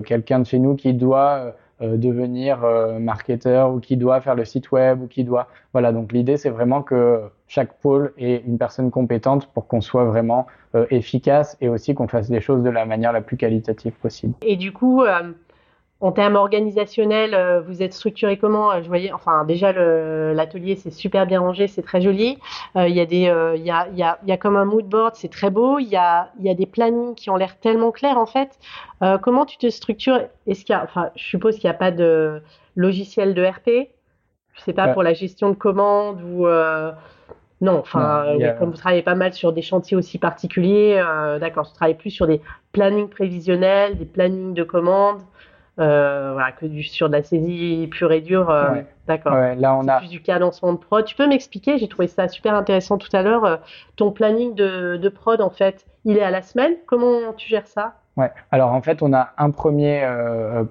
quelqu'un de chez nous qui doit euh, devenir euh, marketeur ou qui doit faire le site web ou qui doit voilà donc l'idée c'est vraiment que chaque pôle ait une personne compétente pour qu'on soit vraiment euh, efficace et aussi qu'on fasse les choses de la manière la plus qualitative possible. Et du coup, en termes organisationnels, euh, vous êtes structuré comment euh, Je voyais, enfin déjà l'atelier c'est super bien rangé, c'est très joli. Euh, il y a des, il y a, y a, y a comme un mood board, c'est très beau. Il y a, il y a des plannings qui ont l'air tellement clairs en fait. comment tu te structures? Est-ce qu'il y a, enfin, je suppose qu'il n'y a pas de logiciel de RP. Je sais pas pour la gestion de commandes ou non, enfin, comme vous travaillez pas mal sur des chantiers aussi particuliers, d'accord, tu travailles plus sur des plannings prévisionnels, des plannings de commandes. Euh, voilà, que du, sur de la saisie pure et dure. Euh, d'accord. là, on a plus du cadencement de prod. Tu peux m'expliquer J'ai trouvé ça super intéressant tout à l'heure. Euh, ton planning de, de, prod, en fait, il est à la semaine. Comment tu gères ça? Ouais. Alors en fait, on a un premier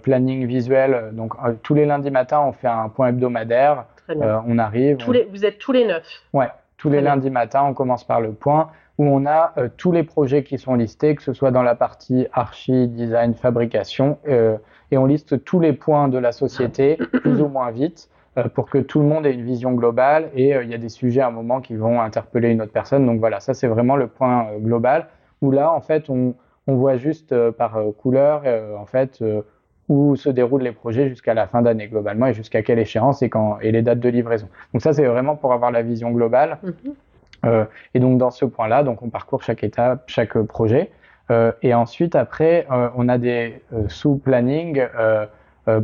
planning visuel. Donc tous les lundis matins, on fait un point hebdomadaire. on arrive. Tous les, vous êtes tous les neuf. Ouais. Tous les lundis matins, on commence par le point où on a tous les projets qui sont listés, que ce soit dans la partie archi, design, fabrication. Euh, et on liste tous les points de la société plus ou moins vite euh, pour que tout le monde ait une vision globale et euh, il y a des sujets à un moment qui vont interpeller une autre personne. Donc voilà, ça c'est vraiment le point euh, global où là en fait on, on voit juste par couleur en fait où se déroulent les projets jusqu'à la fin d'année globalement et jusqu'à quelle échéance et quand et les dates de livraison. Donc ça c'est vraiment pour avoir la vision globale. Mm-hmm. Et donc dans ce point-là, donc on parcourt chaque étape, chaque projet. Euh, et ensuite, après, euh, on a des euh, sous-planning,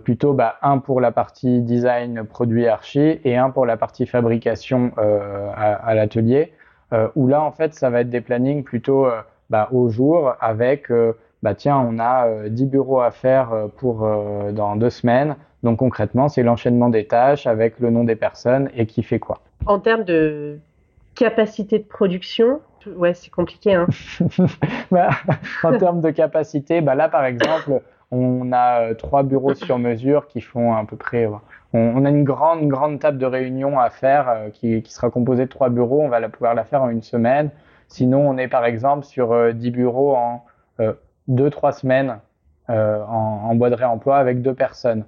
plutôt bah, un pour la partie design, produit, archi, et un pour la partie fabrication à, l'atelier, où là, en fait, ça va être des plannings plutôt bah, au jour avec, bah, tiens, on a 10 bureaux à faire pour dans deux semaines. Donc concrètement, c'est l'enchaînement des tâches avec le nom des personnes et qui fait quoi. En termes de capacité de production, ouais, c'est compliqué. Hein. bah, en termes de capacité, bah là, par exemple, on a trois bureaux sur mesure qui font à peu près. On, a une grande, grande table de réunion à faire qui, qui, sera composée de trois bureaux. On va pouvoir la faire en une semaine. Sinon, on est par exemple sur 10 bureaux en deux, trois semaines en, en bois de réemploi avec deux personnes.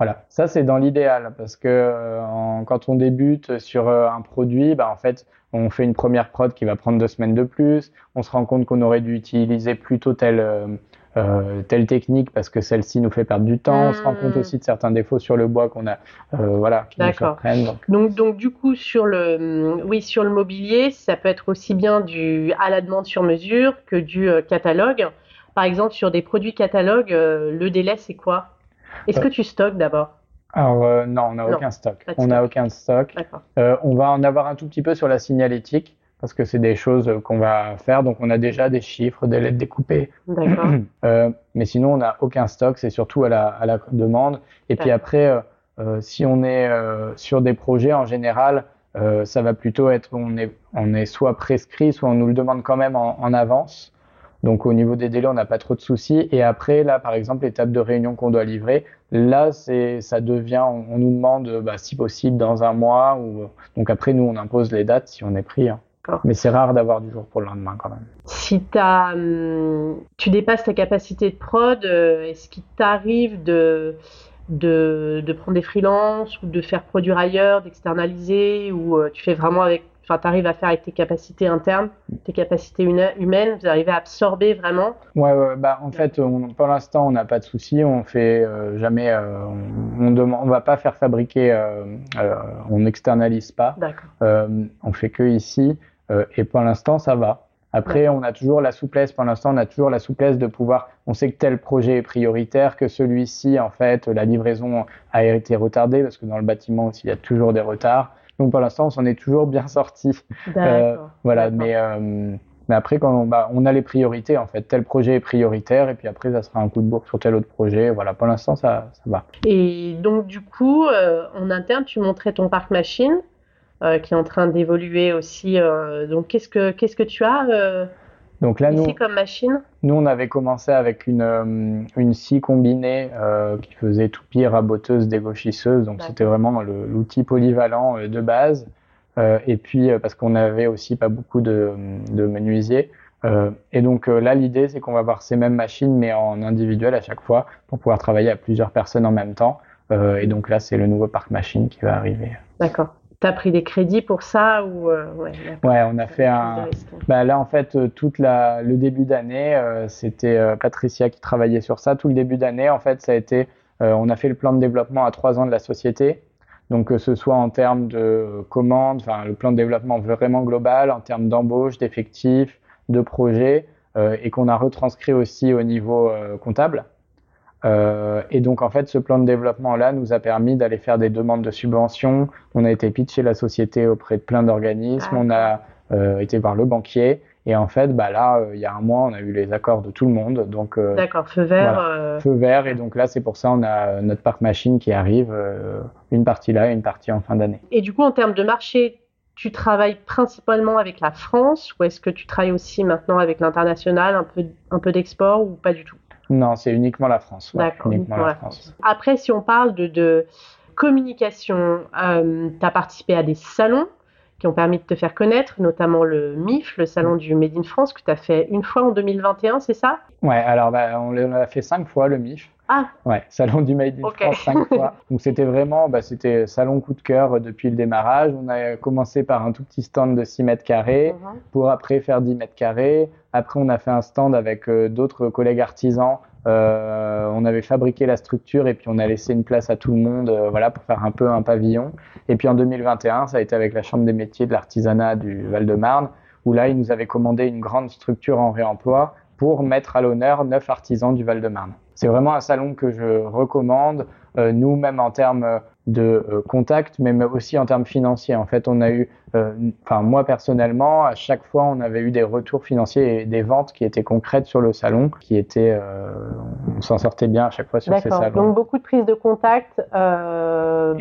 Voilà, ça c'est dans l'idéal parce que euh, quand on débute sur euh, un produit, bah, en fait, on fait une première prod qui va prendre deux semaines de plus. On se rend compte qu'on aurait dû utiliser plutôt telle euh, telle technique parce que celle-ci nous fait perdre du temps. On se rend compte hmm. aussi de certains défauts sur le bois qu'on a, voilà, qui nous surprennent. Donc. donc. donc du coup sur le oui sur le mobilier, ça peut être aussi bien du à la demande sur mesure que du catalogue. Par exemple sur des produits catalogues, le délai c'est quoi? Est-ce que tu stockes d'abord? Alors euh, non, on n'a aucun stock. On n'a aucun stock. Euh, on va en avoir un tout petit peu sur la signalétique parce que c'est des choses qu'on va faire. Donc on a déjà des chiffres, des lettres découpées. Euh, mais sinon on n'a aucun stock. C'est surtout à la, à la demande. Et puis après, si on est sur des projets en général, ça va plutôt être on est on est soit prescrit, soit on nous le demande quand même en, en avance. Donc au niveau des délais, on n'a pas trop de soucis. Et après, là, par exemple, l'étape de réunion qu'on doit livrer, là, c'est, ça devient, on, nous demande, bah, si possible, dans un mois. Ou donc après, nous, on impose les dates si on est pris. Hein. Mais c'est rare d'avoir du jour pour le lendemain quand même. Si as, hum, tu dépasses ta capacité de prod, euh, est-ce qu'il t'arrive de, de, de, prendre des freelances ou de faire produire ailleurs, d'externaliser ou euh, tu fais vraiment avec enfin, tu arrives à faire avec tes capacités internes, tes capacités humaines, vous arrivez à absorber vraiment Ouais, ouais bah, en fait, pour l'instant, on n'a pas de souci, on fait euh, jamais, euh, on, on va pas faire fabriquer, euh, on n'externalise pas, on fait que ici, et pour l'instant, ça va. Après, on a toujours la souplesse. Pour l'instant, on a toujours la souplesse de pouvoir. On sait que tel projet est prioritaire, que celui-ci, en fait, la livraison a été retardée parce que dans le bâtiment aussi, il y a toujours des retards. Donc pour l'instant, on s'en est toujours bien sorti. Euh, voilà, mais euh, mais après, quand on, bah, on, a les priorités, en fait, tel projet est prioritaire, et puis après, ça sera un coup de bourre sur tel autre projet. Voilà, pour l'instant, ça, ça va. Et donc, du coup, euh, en interne, tu montrais ton parc machine, qui est en train d'évoluer aussi. donc, qu'est-ce que, qu'est-ce que tu as donc là, nous, comme machine Nous, on avait commencé avec une, euh, une scie combinée euh, qui faisait tout pire raboteuse, dégauchisseuse. Donc c'était vraiment l'outil polyvalent euh, de base. Euh, et puis parce qu'on avait aussi pas beaucoup de, de menuisiers. et donc là, l'idée, c'est qu'on va avoir ces mêmes machines, mais en individuel à chaque fois, pour pouvoir travailler à plusieurs personnes en même temps. et donc là, c'est le nouveau parc machine qui va arriver. D'accord. Tu as pris des crédits pour ça ou euh, ouais, ouais, on a fait un. Bah, là, en fait, euh, toute la le début d'année, euh, c'était Patricia qui travaillait sur ça. Tout le début d'année, en fait, ça a été. on a fait le plan de développement à trois ans de la société. Donc, que ce soit en termes de commandes, enfin, le plan de développement vraiment global, en termes d'embauche, d'effectifs, de projets, et qu'on a retranscrit aussi au niveau comptable. Euh, et donc en fait, ce plan de développement-là nous a permis d'aller faire des demandes de subventions. On a été pitcher la société auprès de plein d'organismes. On a euh, été voir le banquier. Et en fait, bah là, euh, il y a un mois, on a eu les accords de tout le monde. Donc, euh, D'accord, feu vert. Feu vert. Et donc là, c'est pour ça on a notre parc machine qui arrive, une partie là et une partie en fin d'année. Et du coup, en termes de marché, tu travailles principalement avec la France ou est-ce que tu travailles aussi maintenant avec l'international, un peu, un peu d'export ou pas du tout? Non, c'est uniquement la France. D'accord, uniquement, la France. Après, si on parle de, communication, euh, tu as participé à des salons qui ont permis de te faire connaître, notamment le MIF, le salon du Made in France, que tu as fait une fois en 2021, c'est ça? Ouais, alors bah, on l'a fait cinq fois le MIF. Ah Ouais, salon du Made in France cinq fois. Donc c'était vraiment, bah, c'était salon coup de cœur depuis le démarrage. On a commencé par un tout petit stand de 6 mètres carrés uh-huh. pour après faire 10 mètres carrés. Après, on a fait un stand avec euh, d'autres collègues artisans. Euh, on avait fabriqué la structure et puis on a laissé une place à tout le monde, euh, voilà, pour faire un peu un pavillon. Et puis en 2021, ça a été avec la Chambre des métiers de l'artisanat du Val-de-Marne, où là, ils nous avaient commandé une grande structure en réemploi pour mettre à l'honneur neuf artisans du Val-de-Marne. C'est vraiment un salon que je recommande, euh, nous, même en termes de euh, contact, mais aussi en termes financiers. En fait, on a eu, euh, enfin moi personnellement, à chaque fois, on avait eu des retours financiers et des ventes qui étaient concrètes sur le salon, qui étaient, on s'en sortait bien à chaque fois sur ces salons. Donc beaucoup de prises de contact, et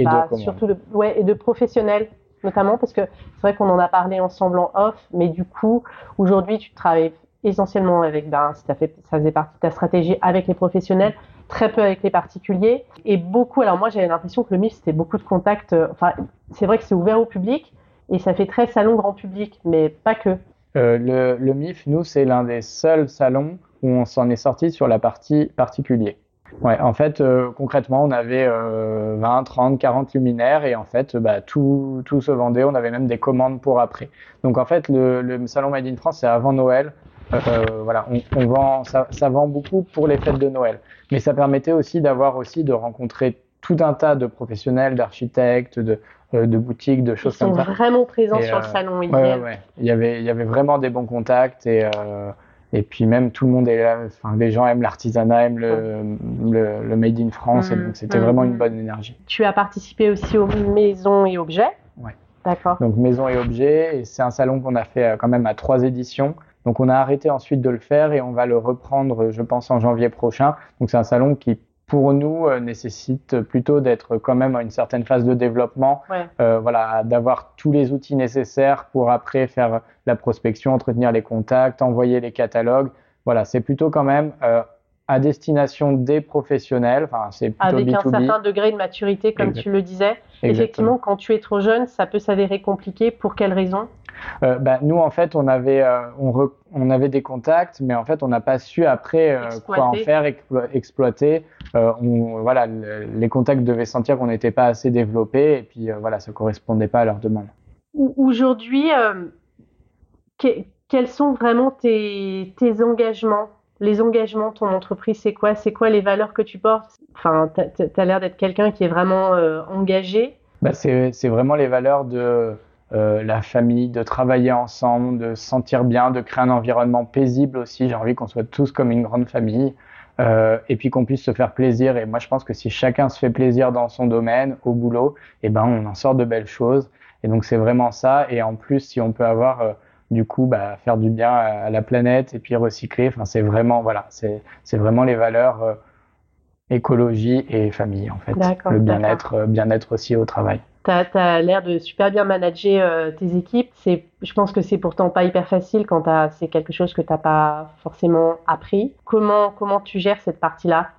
bah, surtout de, ouais, et de professionnels notamment parce que c'est vrai qu'on en a parlé ensemble en off, mais du coup aujourd'hui tu travailles essentiellement avec, ben, ça, fait, ça faisait partie de ta stratégie avec les professionnels, très peu avec les particuliers et beaucoup. Alors moi, j'avais l'impression que le MIF c'était beaucoup de contacts. enfin, c'est vrai que c'est ouvert au public et ça fait très salon grand public, mais pas que. le, le MIF, nous, c'est l'un des seuls salons où on s'en est sorti sur la partie particulier. Ouais, en fait, euh, concrètement, on avait euh, 20, 30, 40 luminaires et en fait, bah, tout, tout se vendait. On avait même des commandes pour après. Donc en fait, le, le salon Made in France, c'est avant Noël. Euh, voilà, on, on vend, ça, ça, vend beaucoup pour les fêtes de Noël. Mais ça permettait aussi d'avoir aussi de rencontrer tout un tas de professionnels, d'architectes, de, euh, de boutiques, de choses comme ça. Ils sont vraiment présents sur le salon. Ouais, ouais, Il y avait, il y avait vraiment des bons contacts et et puis même tout le monde est là, enfin les gens aiment l'artisanat, aiment le, le, le, made in France, et mmh. donc c'était mmh. vraiment une bonne énergie. Tu as participé aussi aux maisons et objets? Ouais. D'accord. Donc maisons et objets, et c'est un salon qu'on a fait euh, quand même à trois éditions. Donc on a arrêté ensuite de le faire et on va le reprendre, je pense, en janvier prochain. Donc c'est un salon qui pour nous euh, nécessite plutôt d'être quand même à une certaine phase de développement, ouais. euh, voilà, d'avoir tous les outils nécessaires pour après faire la prospection, entretenir les contacts, envoyer les catalogues. Voilà, c'est plutôt quand même euh, à destination des professionnels. Enfin, c'est Avec B2B. un certain degré de maturité, comme tu le disais. Exactement. Effectivement, quand tu es trop jeune, ça peut s'avérer compliqué. Pour quelles raisons euh, bah, nous, en fait, on avait, euh, on, re, on, avait des contacts, mais en fait, on n'a pas su après euh, quoi en faire, explo exploiter. On, voilà, le, les contacts devaient sentir qu'on n'était pas assez développé, et puis voilà, ça correspondait pas à leurs demandes. Aujourd'hui, que, quels sont vraiment tes, tes engagements? Les engagements de ton entreprise, c'est quoi? C'est quoi les valeurs que tu portes? Enfin, tu as l'air d'être quelqu'un qui est vraiment euh, engagé. Bah, c'est vraiment les valeurs de euh, la famille, de travailler ensemble, de se sentir bien, de créer un environnement paisible aussi. J'ai envie qu'on soit tous comme une grande famille. Euh, et puis qu'on puisse se faire plaisir. Et moi, je pense que si chacun se fait plaisir dans son domaine, au boulot, eh ben, on en sort de belles choses. Et donc, c'est vraiment ça. Et en plus, si on peut avoir du coup bah, faire du bien à la planète et puis recycler. Enfin, c'est vraiment voilà, c'est c'est vraiment les valeurs euh, écologie et famille en fait. Le bien-être, bien-être aussi au travail. Tu as, l'air de super bien manager euh, tes équipes. C'est, je pense que c'est pourtant pas hyper facile quand c'est quelque chose que tu n'as pas forcément appris. Comment, comment tu gères cette partie-là,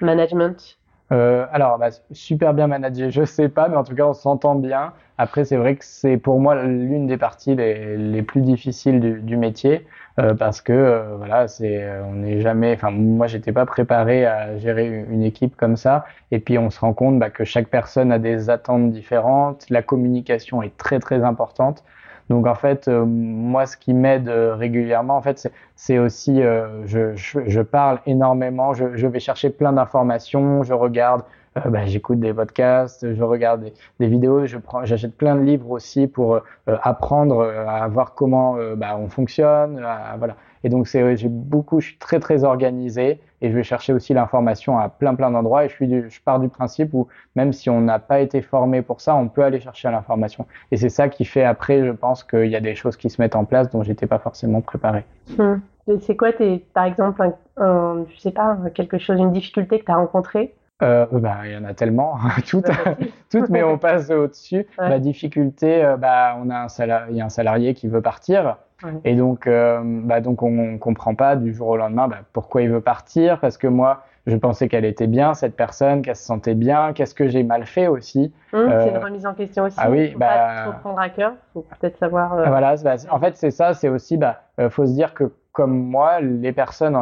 management? Euh, alors, bah, super bien managé, je sais pas, mais en tout cas, on s'entend bien. Après, c'est vrai que c'est pour moi l'une des parties les, les, plus difficiles du, du métier euh, parce que euh, voilà, c'est on n'est jamais. Enfin, moi, j'étais pas préparé à gérer une équipe comme ça. Et puis, on se rend compte bah, que chaque personne a des attentes différentes. La communication est très très importante. Donc en fait, euh, moi, ce qui m'aide euh, régulièrement, en fait, c'est aussi, euh, je, je, je, parle énormément, je, je vais chercher plein d'informations, je regarde, euh, bah, j'écoute des podcasts, je regarde des, des vidéos, je prends, j'achète plein de livres aussi pour apprendre à voir comment bah, on fonctionne, voilà. Et donc c'est, j'ai beaucoup, je suis très très organisé et je vais chercher aussi l'information à plein plein d'endroits et je suis, je pars du principe où même si on n'a pas été formé pour ça, on peut aller chercher l'information. Et c'est ça qui fait après, je pense qu'il y a des choses qui se mettent en place dont j'étais pas forcément préparé. Hum. C'est quoi, tes, par exemple, je sais pas, quelque chose, une difficulté que tu as rencontrée euh, bah, il y en a tellement, toutes, toutes, mais on passe au-dessus. Ouais. La difficulté, euh, bah, on a un salarié, il y a un salarié qui veut partir. Ouais. Et donc, euh, bah, donc on comprend pas du jour au lendemain bah, pourquoi il veut partir, parce que moi, je pensais qu'elle était bien, cette personne, qu'elle se sentait bien, qu'est-ce que j'ai mal fait aussi. Mmh, c'est une remise en question aussi. Ah oui, faut bah, pas trop prendre à cœur, faut peut-être savoir. Voilà, en fait, c'est ça, c'est aussi, bah, faut se dire que comme moi, les personnes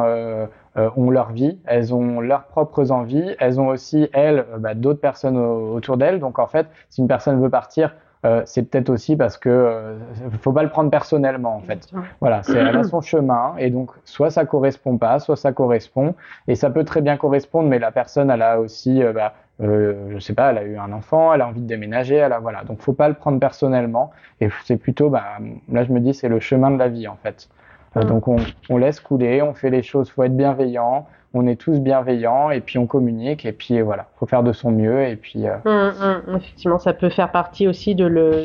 euh, euh, ont leur vie, elles ont leurs propres envies, elles ont aussi, elles, bah, d'autres personnes autour d'elles. Donc en fait, si une personne veut partir, euh, c'est peut-être aussi parce que euh, faut pas le prendre personnellement en fait. Voilà, c'est elle a son chemin et donc soit ça correspond pas, soit ça correspond et ça peut très bien correspondre, mais la personne elle a aussi, euh, bah, euh, je sais pas, elle a eu un enfant, elle a envie de déménager, elle a voilà, donc faut pas le prendre personnellement et c'est plutôt, bah, là je me dis c'est le chemin de la vie en fait. Euh, donc on, on, laisse couler, on fait les choses, faut être bienveillant, on est tous bienveillants et puis on communique et puis voilà, faut faire de son mieux et puis. Euh... Mmh, mmh, effectivement, ça peut faire partie aussi de le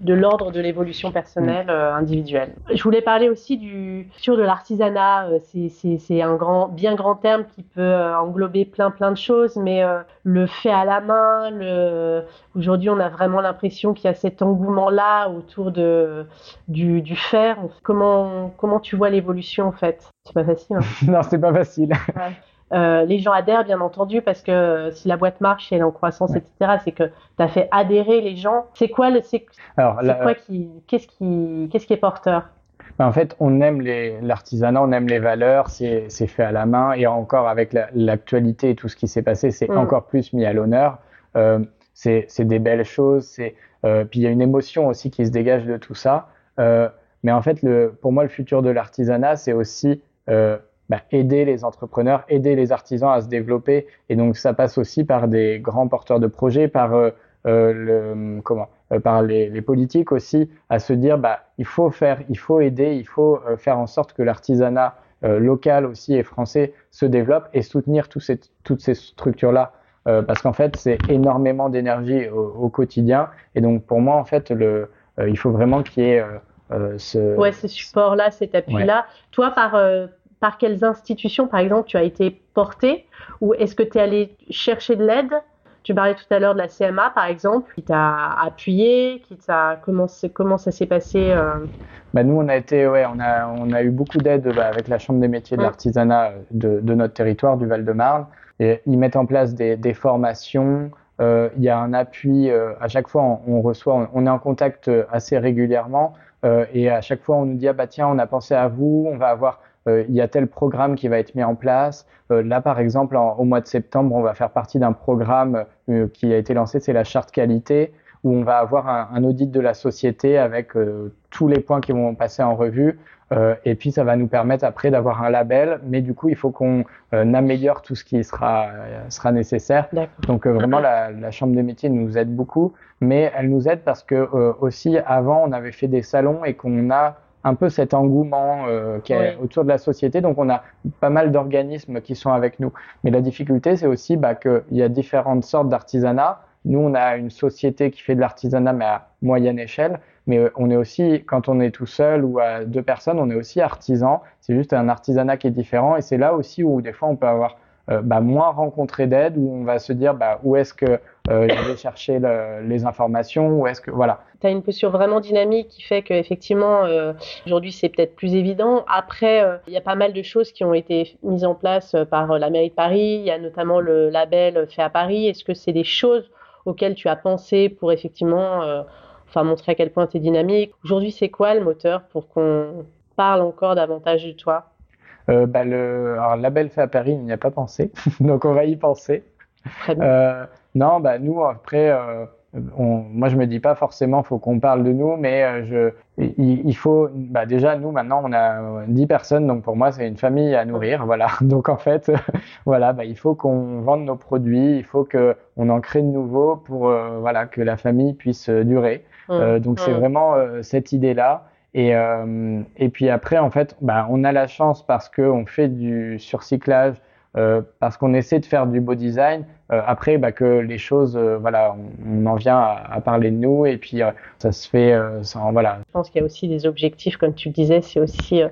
de l'ordre de l'évolution personnelle euh, individuelle. Je voulais parler aussi du sur de l'artisanat. Euh, c'est c'est un grand bien grand terme qui peut euh, englober plein plein de choses, mais euh, le fait à la main, le aujourd'hui on a vraiment l'impression qu'il y a cet engouement là autour de du du faire. Comment comment tu vois l'évolution en fait? C'est pas facile. Hein non, c'est pas facile. Ouais. euh, les gens adhèrent, bien entendu, parce que si la boîte marche et elle est en croissance, etc., c'est que tu as fait adhérer les gens. C'est quoi le. C'est, quoi qui. Qu'est-ce qui, qu'est-ce qui est porteur? Ben, en fait, on aime l'artisanat, on aime les valeurs, c'est fait à la main et encore avec l'actualité et tout ce qui s'est passé, c'est mm. encore plus mis à l'honneur. Euh, c'est des belles choses, c'est euh, puis il y a une émotion aussi qui se dégage de tout ça. Mais en fait, le, pour moi, le futur de l'artisanat, c'est aussi euh, bah, aider les entrepreneurs, aider les artisans à se développer. Et donc, ça passe aussi par des grands porteurs de projets, par euh, euh le comment, par les, les, politiques aussi, à se dire, bah, il faut faire, il faut aider, il faut faire en sorte que l'artisanat local aussi et français se développe et soutenir tous ces, toutes ces structures-là. Euh, parce qu'en fait, c'est énormément d'énergie au, au, quotidien. Et donc, pour moi, en fait, le, euh, il faut vraiment qu'il y ait euh, ce... Ouais, ce support-là, cet appui-là. Toi, par, par quelles institutions, par exemple, tu as été porté Ou est-ce que tu es allé chercher de l'aide? Tu parlais tout à l'heure de la CMA, par exemple, qui t'a appuyé, qui t'a comment, comment ça s'est passé bah nous, on a été, ouais, on a, on a eu beaucoup d'aide bah, avec la Chambre des métiers de l'artisanat de, de, notre territoire, du Val-de-Marne. Et ils mettent en place des, des formations. Euh, il y a un appui. Euh, à chaque fois, on, on reçoit, on, est en contact euh, assez régulièrement. Euh, et à chaque fois, on nous dit ah bah tiens, on a pensé à vous. On va avoir, euh, il y a tel programme qui va être mis en place. là, par exemple, au mois de septembre, on va faire partie d'un programme qui a été lancé, c'est la charte qualité où on va avoir un, un audit de la société avec euh, tous les points qui vont passer en revue. Euh, et puis ça va nous permettre après d'avoir un label, mais du coup il faut qu'on euh, améliore tout ce qui sera sera nécessaire. Donc vraiment la, la, chambre des métiers nous aide beaucoup, mais elle nous aide parce que aussi avant on avait fait des salons et qu'on a un peu cet engouement qui est autour de la société. Donc on a pas mal d'organismes qui sont avec nous. Mais la difficulté c'est aussi bah, qu'il y a différentes sortes d'artisanat. Nous, on a une société qui fait de l'artisanat, mais à moyenne échelle. Mais euh, on est aussi, quand on est tout seul ou à deux personnes, on est aussi artisan. C'est juste un artisanat qui est différent. Et c'est là aussi où des fois on peut avoir euh, bah, moins rencontré d'aide, où on va se dire bah, où est-ce que euh, je vais chercher le, les informations, où est-ce que voilà. Tu as une posture vraiment dynamique qui fait qu'effectivement, euh, aujourd'hui c'est peut-être plus évident. Après, il y a pas mal de choses qui ont été mises en place par la mairie de Paris. Il y a notamment le label fait à Paris. Est-ce que c'est des choses auquel tu as pensé pour effectivement euh, enfin, montrer à quel point tu es dynamique? Aujourd'hui, c'est quoi le moteur pour qu'on parle encore davantage de toi? Euh, bah le alors, label fait à Paris, il n'y a pas pensé, donc on va y penser. Très bien. Euh, non, bah nous après, euh, on, moi je me dis pas forcément faut qu'on parle de nous, mais euh, je, il, il, faut, bah déjà nous maintenant on a 10 personnes, donc pour moi c'est une famille à nourrir, voilà. Donc en fait, voilà, bah, il faut qu'on vende nos produits, il faut que on en crée de nouveaux pour voilà que la famille puisse durer. Mmh. donc c'est mmh. vraiment cette idée là. Et, et puis après en fait, bah, on a la chance parce que on fait du surcyclage euh, parce qu'on essaie de faire du beau design. Euh, après, bah, que les choses, euh, voilà, on, en vient à, à, parler de nous et puis ça se fait sans, voilà. Je pense qu'il y a aussi des objectifs, comme tu disais, c'est aussi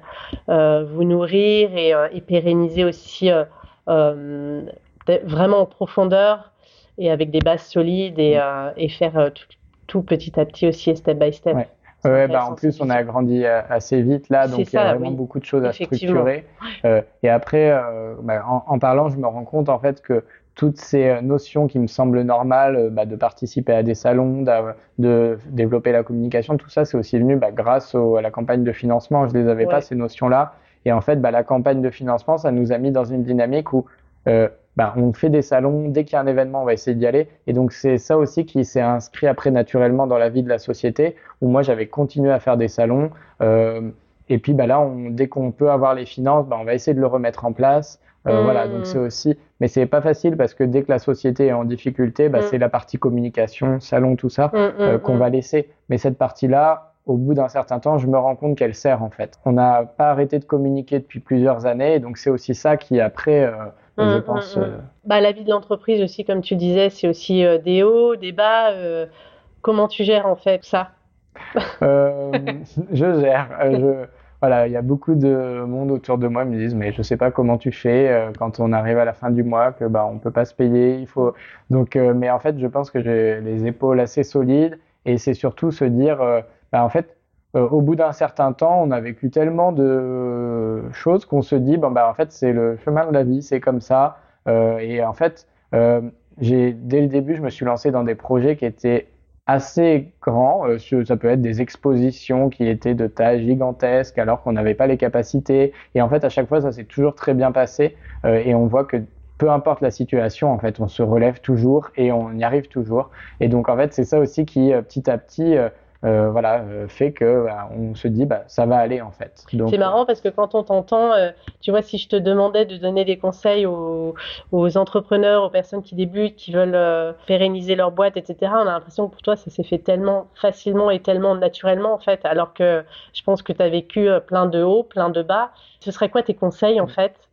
vous nourrir et, et, pérenniser aussi vraiment en profondeur et avec des bases solides et, et faire tout, tout, petit à petit aussi step by step. Ouais. Ouais, bah en plus on a grandi euh, assez vite là, donc il y a vraiment beaucoup de choses à structurer. Euh, et après, euh, bah, en, en, parlant, je me rends compte en fait que toutes ces euh, notions qui me semblent normales, euh, bah, de participer à des salons, de développer la communication, tout ça, c'est aussi venu bah, grâce au, à la campagne de financement. Je les avais pas ces notions-là, et en fait, bah, la campagne de financement, ça nous a mis dans une dynamique où euh, bah, on fait des salons, dès qu'il y a un événement, on va essayer d'y aller. Et donc c'est ça aussi qui s'est inscrit après naturellement dans la vie de la société, où moi j'avais continué à faire des salons. Euh, et puis bah, là, on, dès qu'on peut avoir les finances, bah, on va essayer de le remettre en place. Euh, mmh. Voilà, donc c'est aussi, mais c'est pas facile parce que dès que la société est en difficulté, bah, mmh. c'est la partie communication, salon, tout ça, mmh, euh, qu'on va laisser. Mais cette partie-là, au bout d'un certain temps, je me rends compte qu'elle sert en fait. On n'a pas arrêté de communiquer depuis plusieurs années, donc c'est aussi ça qui après euh, je pense. Mmh, mmh. Euh, bah, la vie de l'entreprise aussi, comme tu disais, c'est aussi euh, des hauts, des bas. Euh, comment tu gères en fait ça? Je gère. Je, voilà, il y a beaucoup de monde autour de moi qui me disent mais je sais pas comment tu fais quand on arrive à la fin du mois que bah on peut pas se payer, il faut donc mais en fait je pense que j'ai les épaules assez solides et c'est surtout se dire bah en fait au bout d'un certain temps, on a vécu tellement de choses qu'on se dit, bon, bah, en fait, c'est le chemin de la vie, c'est comme ça. et en fait, dès le début, je me suis lancé dans des projets qui étaient assez grands. ça peut être des expositions qui étaient de taille gigantesque alors qu'on n'avait pas les capacités. Et en fait, à chaque fois, ça s'est toujours très bien passé. et on voit que peu importe la situation, en fait, on se relève toujours et on y arrive toujours. Et donc, en fait, c'est ça aussi qui, euh, petit à petit, euh, euh, voilà, fait que bah, on se dit, bah, ça va aller en fait. C'est marrant parce que quand on t'entend, tu vois, si je te demandais de donner des conseils aux, entrepreneurs, aux personnes qui débutent, qui veulent pérenniser leur boîte, etc., on a l'impression que pour toi, ça s'est fait tellement facilement et tellement naturellement en fait, alors que je pense que tu as vécu plein de hauts, plein de bas. Ce serait quoi tes conseils en fait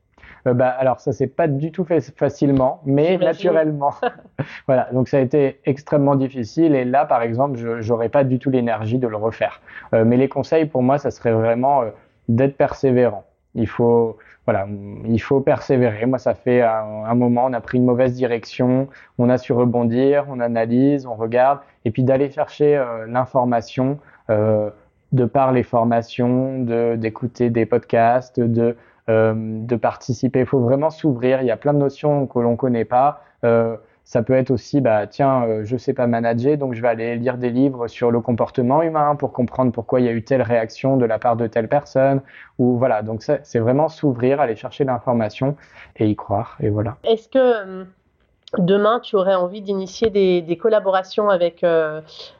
euh, bah, alors ça s'est pas du tout fait facilement, mais naturellement. voilà, donc ça a été extrêmement difficile et là, par exemple, je n'aurais pas du tout l'énergie de le refaire. Euh, mais les conseils pour moi, ça serait vraiment euh, d'être persévérant. Il faut, voilà, il faut persévérer. Moi, ça fait un, un, moment, on a pris une mauvaise direction, on a su rebondir, on analyse, on regarde, et puis d'aller chercher l'information de par les formations, de d'écouter des podcasts, de euh, de participer. Il faut vraiment s'ouvrir. Il y a plein de notions que l'on connaît pas. Euh, ça peut être aussi, bah, tiens, euh, je sais pas manager, donc je vais aller lire des livres sur le comportement humain pour comprendre pourquoi il y a eu telle réaction de la part de telle personne. Ou voilà, donc c'est vraiment s'ouvrir, aller chercher l'information et y croire. Et voilà. Est-ce que demain, tu aurais envie d'initier des, collaborations avec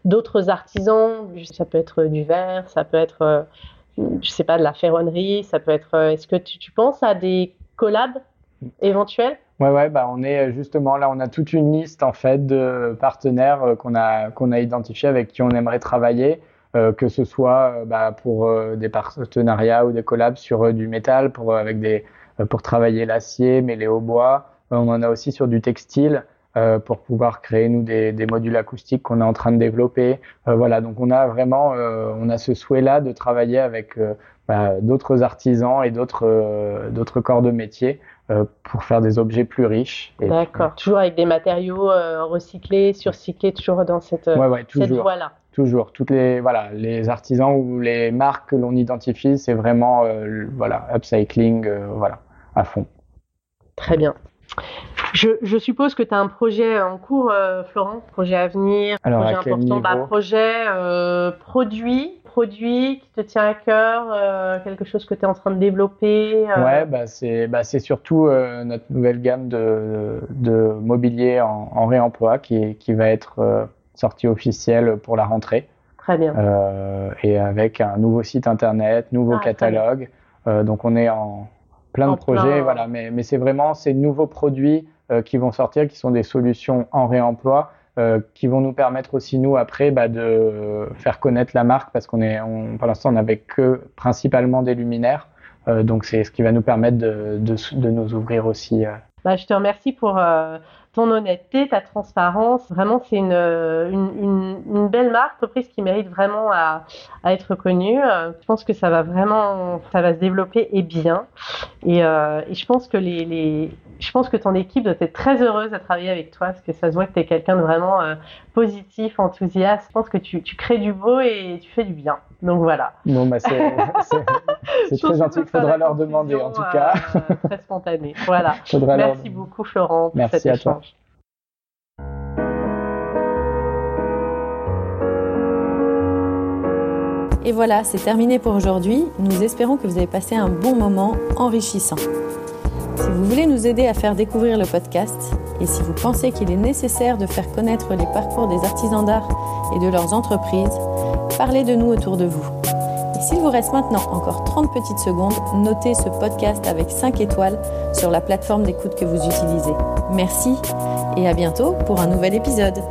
d'autres artisans? Ça peut être du verre, ça peut être je sais pas, de la ferronnerie, ça peut être. Euh, est-ce que tu, penses à des collabs éventuels? Ouais, ouais, bah on est justement là, on a toute une liste en fait de partenaires euh, qu'on a qu'on a identifiés avec qui on aimerait travailler, euh, que ce soit bah, pour des partenariats ou des collabs sur du métal, pour avec des pour travailler l'acier, mêler au bois. on en a aussi sur du textile. Euh, pour pouvoir créer nous des, des modules acoustiques qu'on est en train de développer. Euh, voilà, donc on a vraiment euh, on a ce souhait-là de travailler avec bah, d'autres artisans et d'autres d'autres corps de métier pour faire des objets plus riches. D'accord. Toujours avec des matériaux recyclés, surcyclés, toujours dans cette, ouais, ouais, cette voie-là. Toujours. Toutes les voilà les artisans ou les marques que l'on identifie, c'est vraiment voilà upcycling, voilà à fond. Très bien. Je, suppose que tu as un projet en cours, euh, Florent, projet à venir, Alors, projet important, bah, projet euh, produit, produit qui te tient à cœur, euh, quelque chose que tu es en train de développer. Ouais, bah, c'est bah, surtout notre nouvelle gamme de, de mobilier en, en, réemploi qui, qui va être sortie officielle pour la rentrée. Très bien. et avec un nouveau site internet, nouveau ah, catalogue. donc on est en plein de projets, voilà. Mais, mais c'est vraiment ces nouveaux produits euh, qui vont sortir, qui sont des solutions en réemploi, euh, qui vont nous permettre aussi nous après bah, de faire connaître la marque parce qu'on est, pour l'instant, on n'avait que principalement des luminaires. Euh, donc c'est ce qui va nous permettre de, de, de nous ouvrir aussi. Bah, je te remercie pour ton honnêteté, ta transparence. Vraiment, c'est une, une, une, belle marque, entreprise qui mérite vraiment à, à, être connue. Je pense que ça va vraiment, ça va se développer et bien. Et, et je pense que les, les, je pense que ton équipe doit être très heureuse à travailler avec toi parce que ça se voit que tu es quelqu'un de vraiment euh, positif, enthousiaste. Je pense que tu, tu, crées du beau et tu fais du bien. Donc voilà. Bon, bah c'est très gentil. Il faudra leur demander en tout cas. Euh, très spontané. Voilà. Merci beaucoup Florent pour Merci cet à échange. Toi. Et voilà, c'est terminé pour aujourd'hui. Nous espérons que vous avez passé un bon moment enrichissant. Si vous voulez nous aider à faire découvrir le podcast et si vous pensez qu'il est nécessaire de faire connaître les parcours des artisans d'art et de leurs entreprises, parlez de nous autour de vous. Et s'il vous reste maintenant encore 30 petites secondes, notez ce podcast avec 5 étoiles sur la plateforme d'écoute que vous utilisez. Merci et à bientôt pour un nouvel épisode.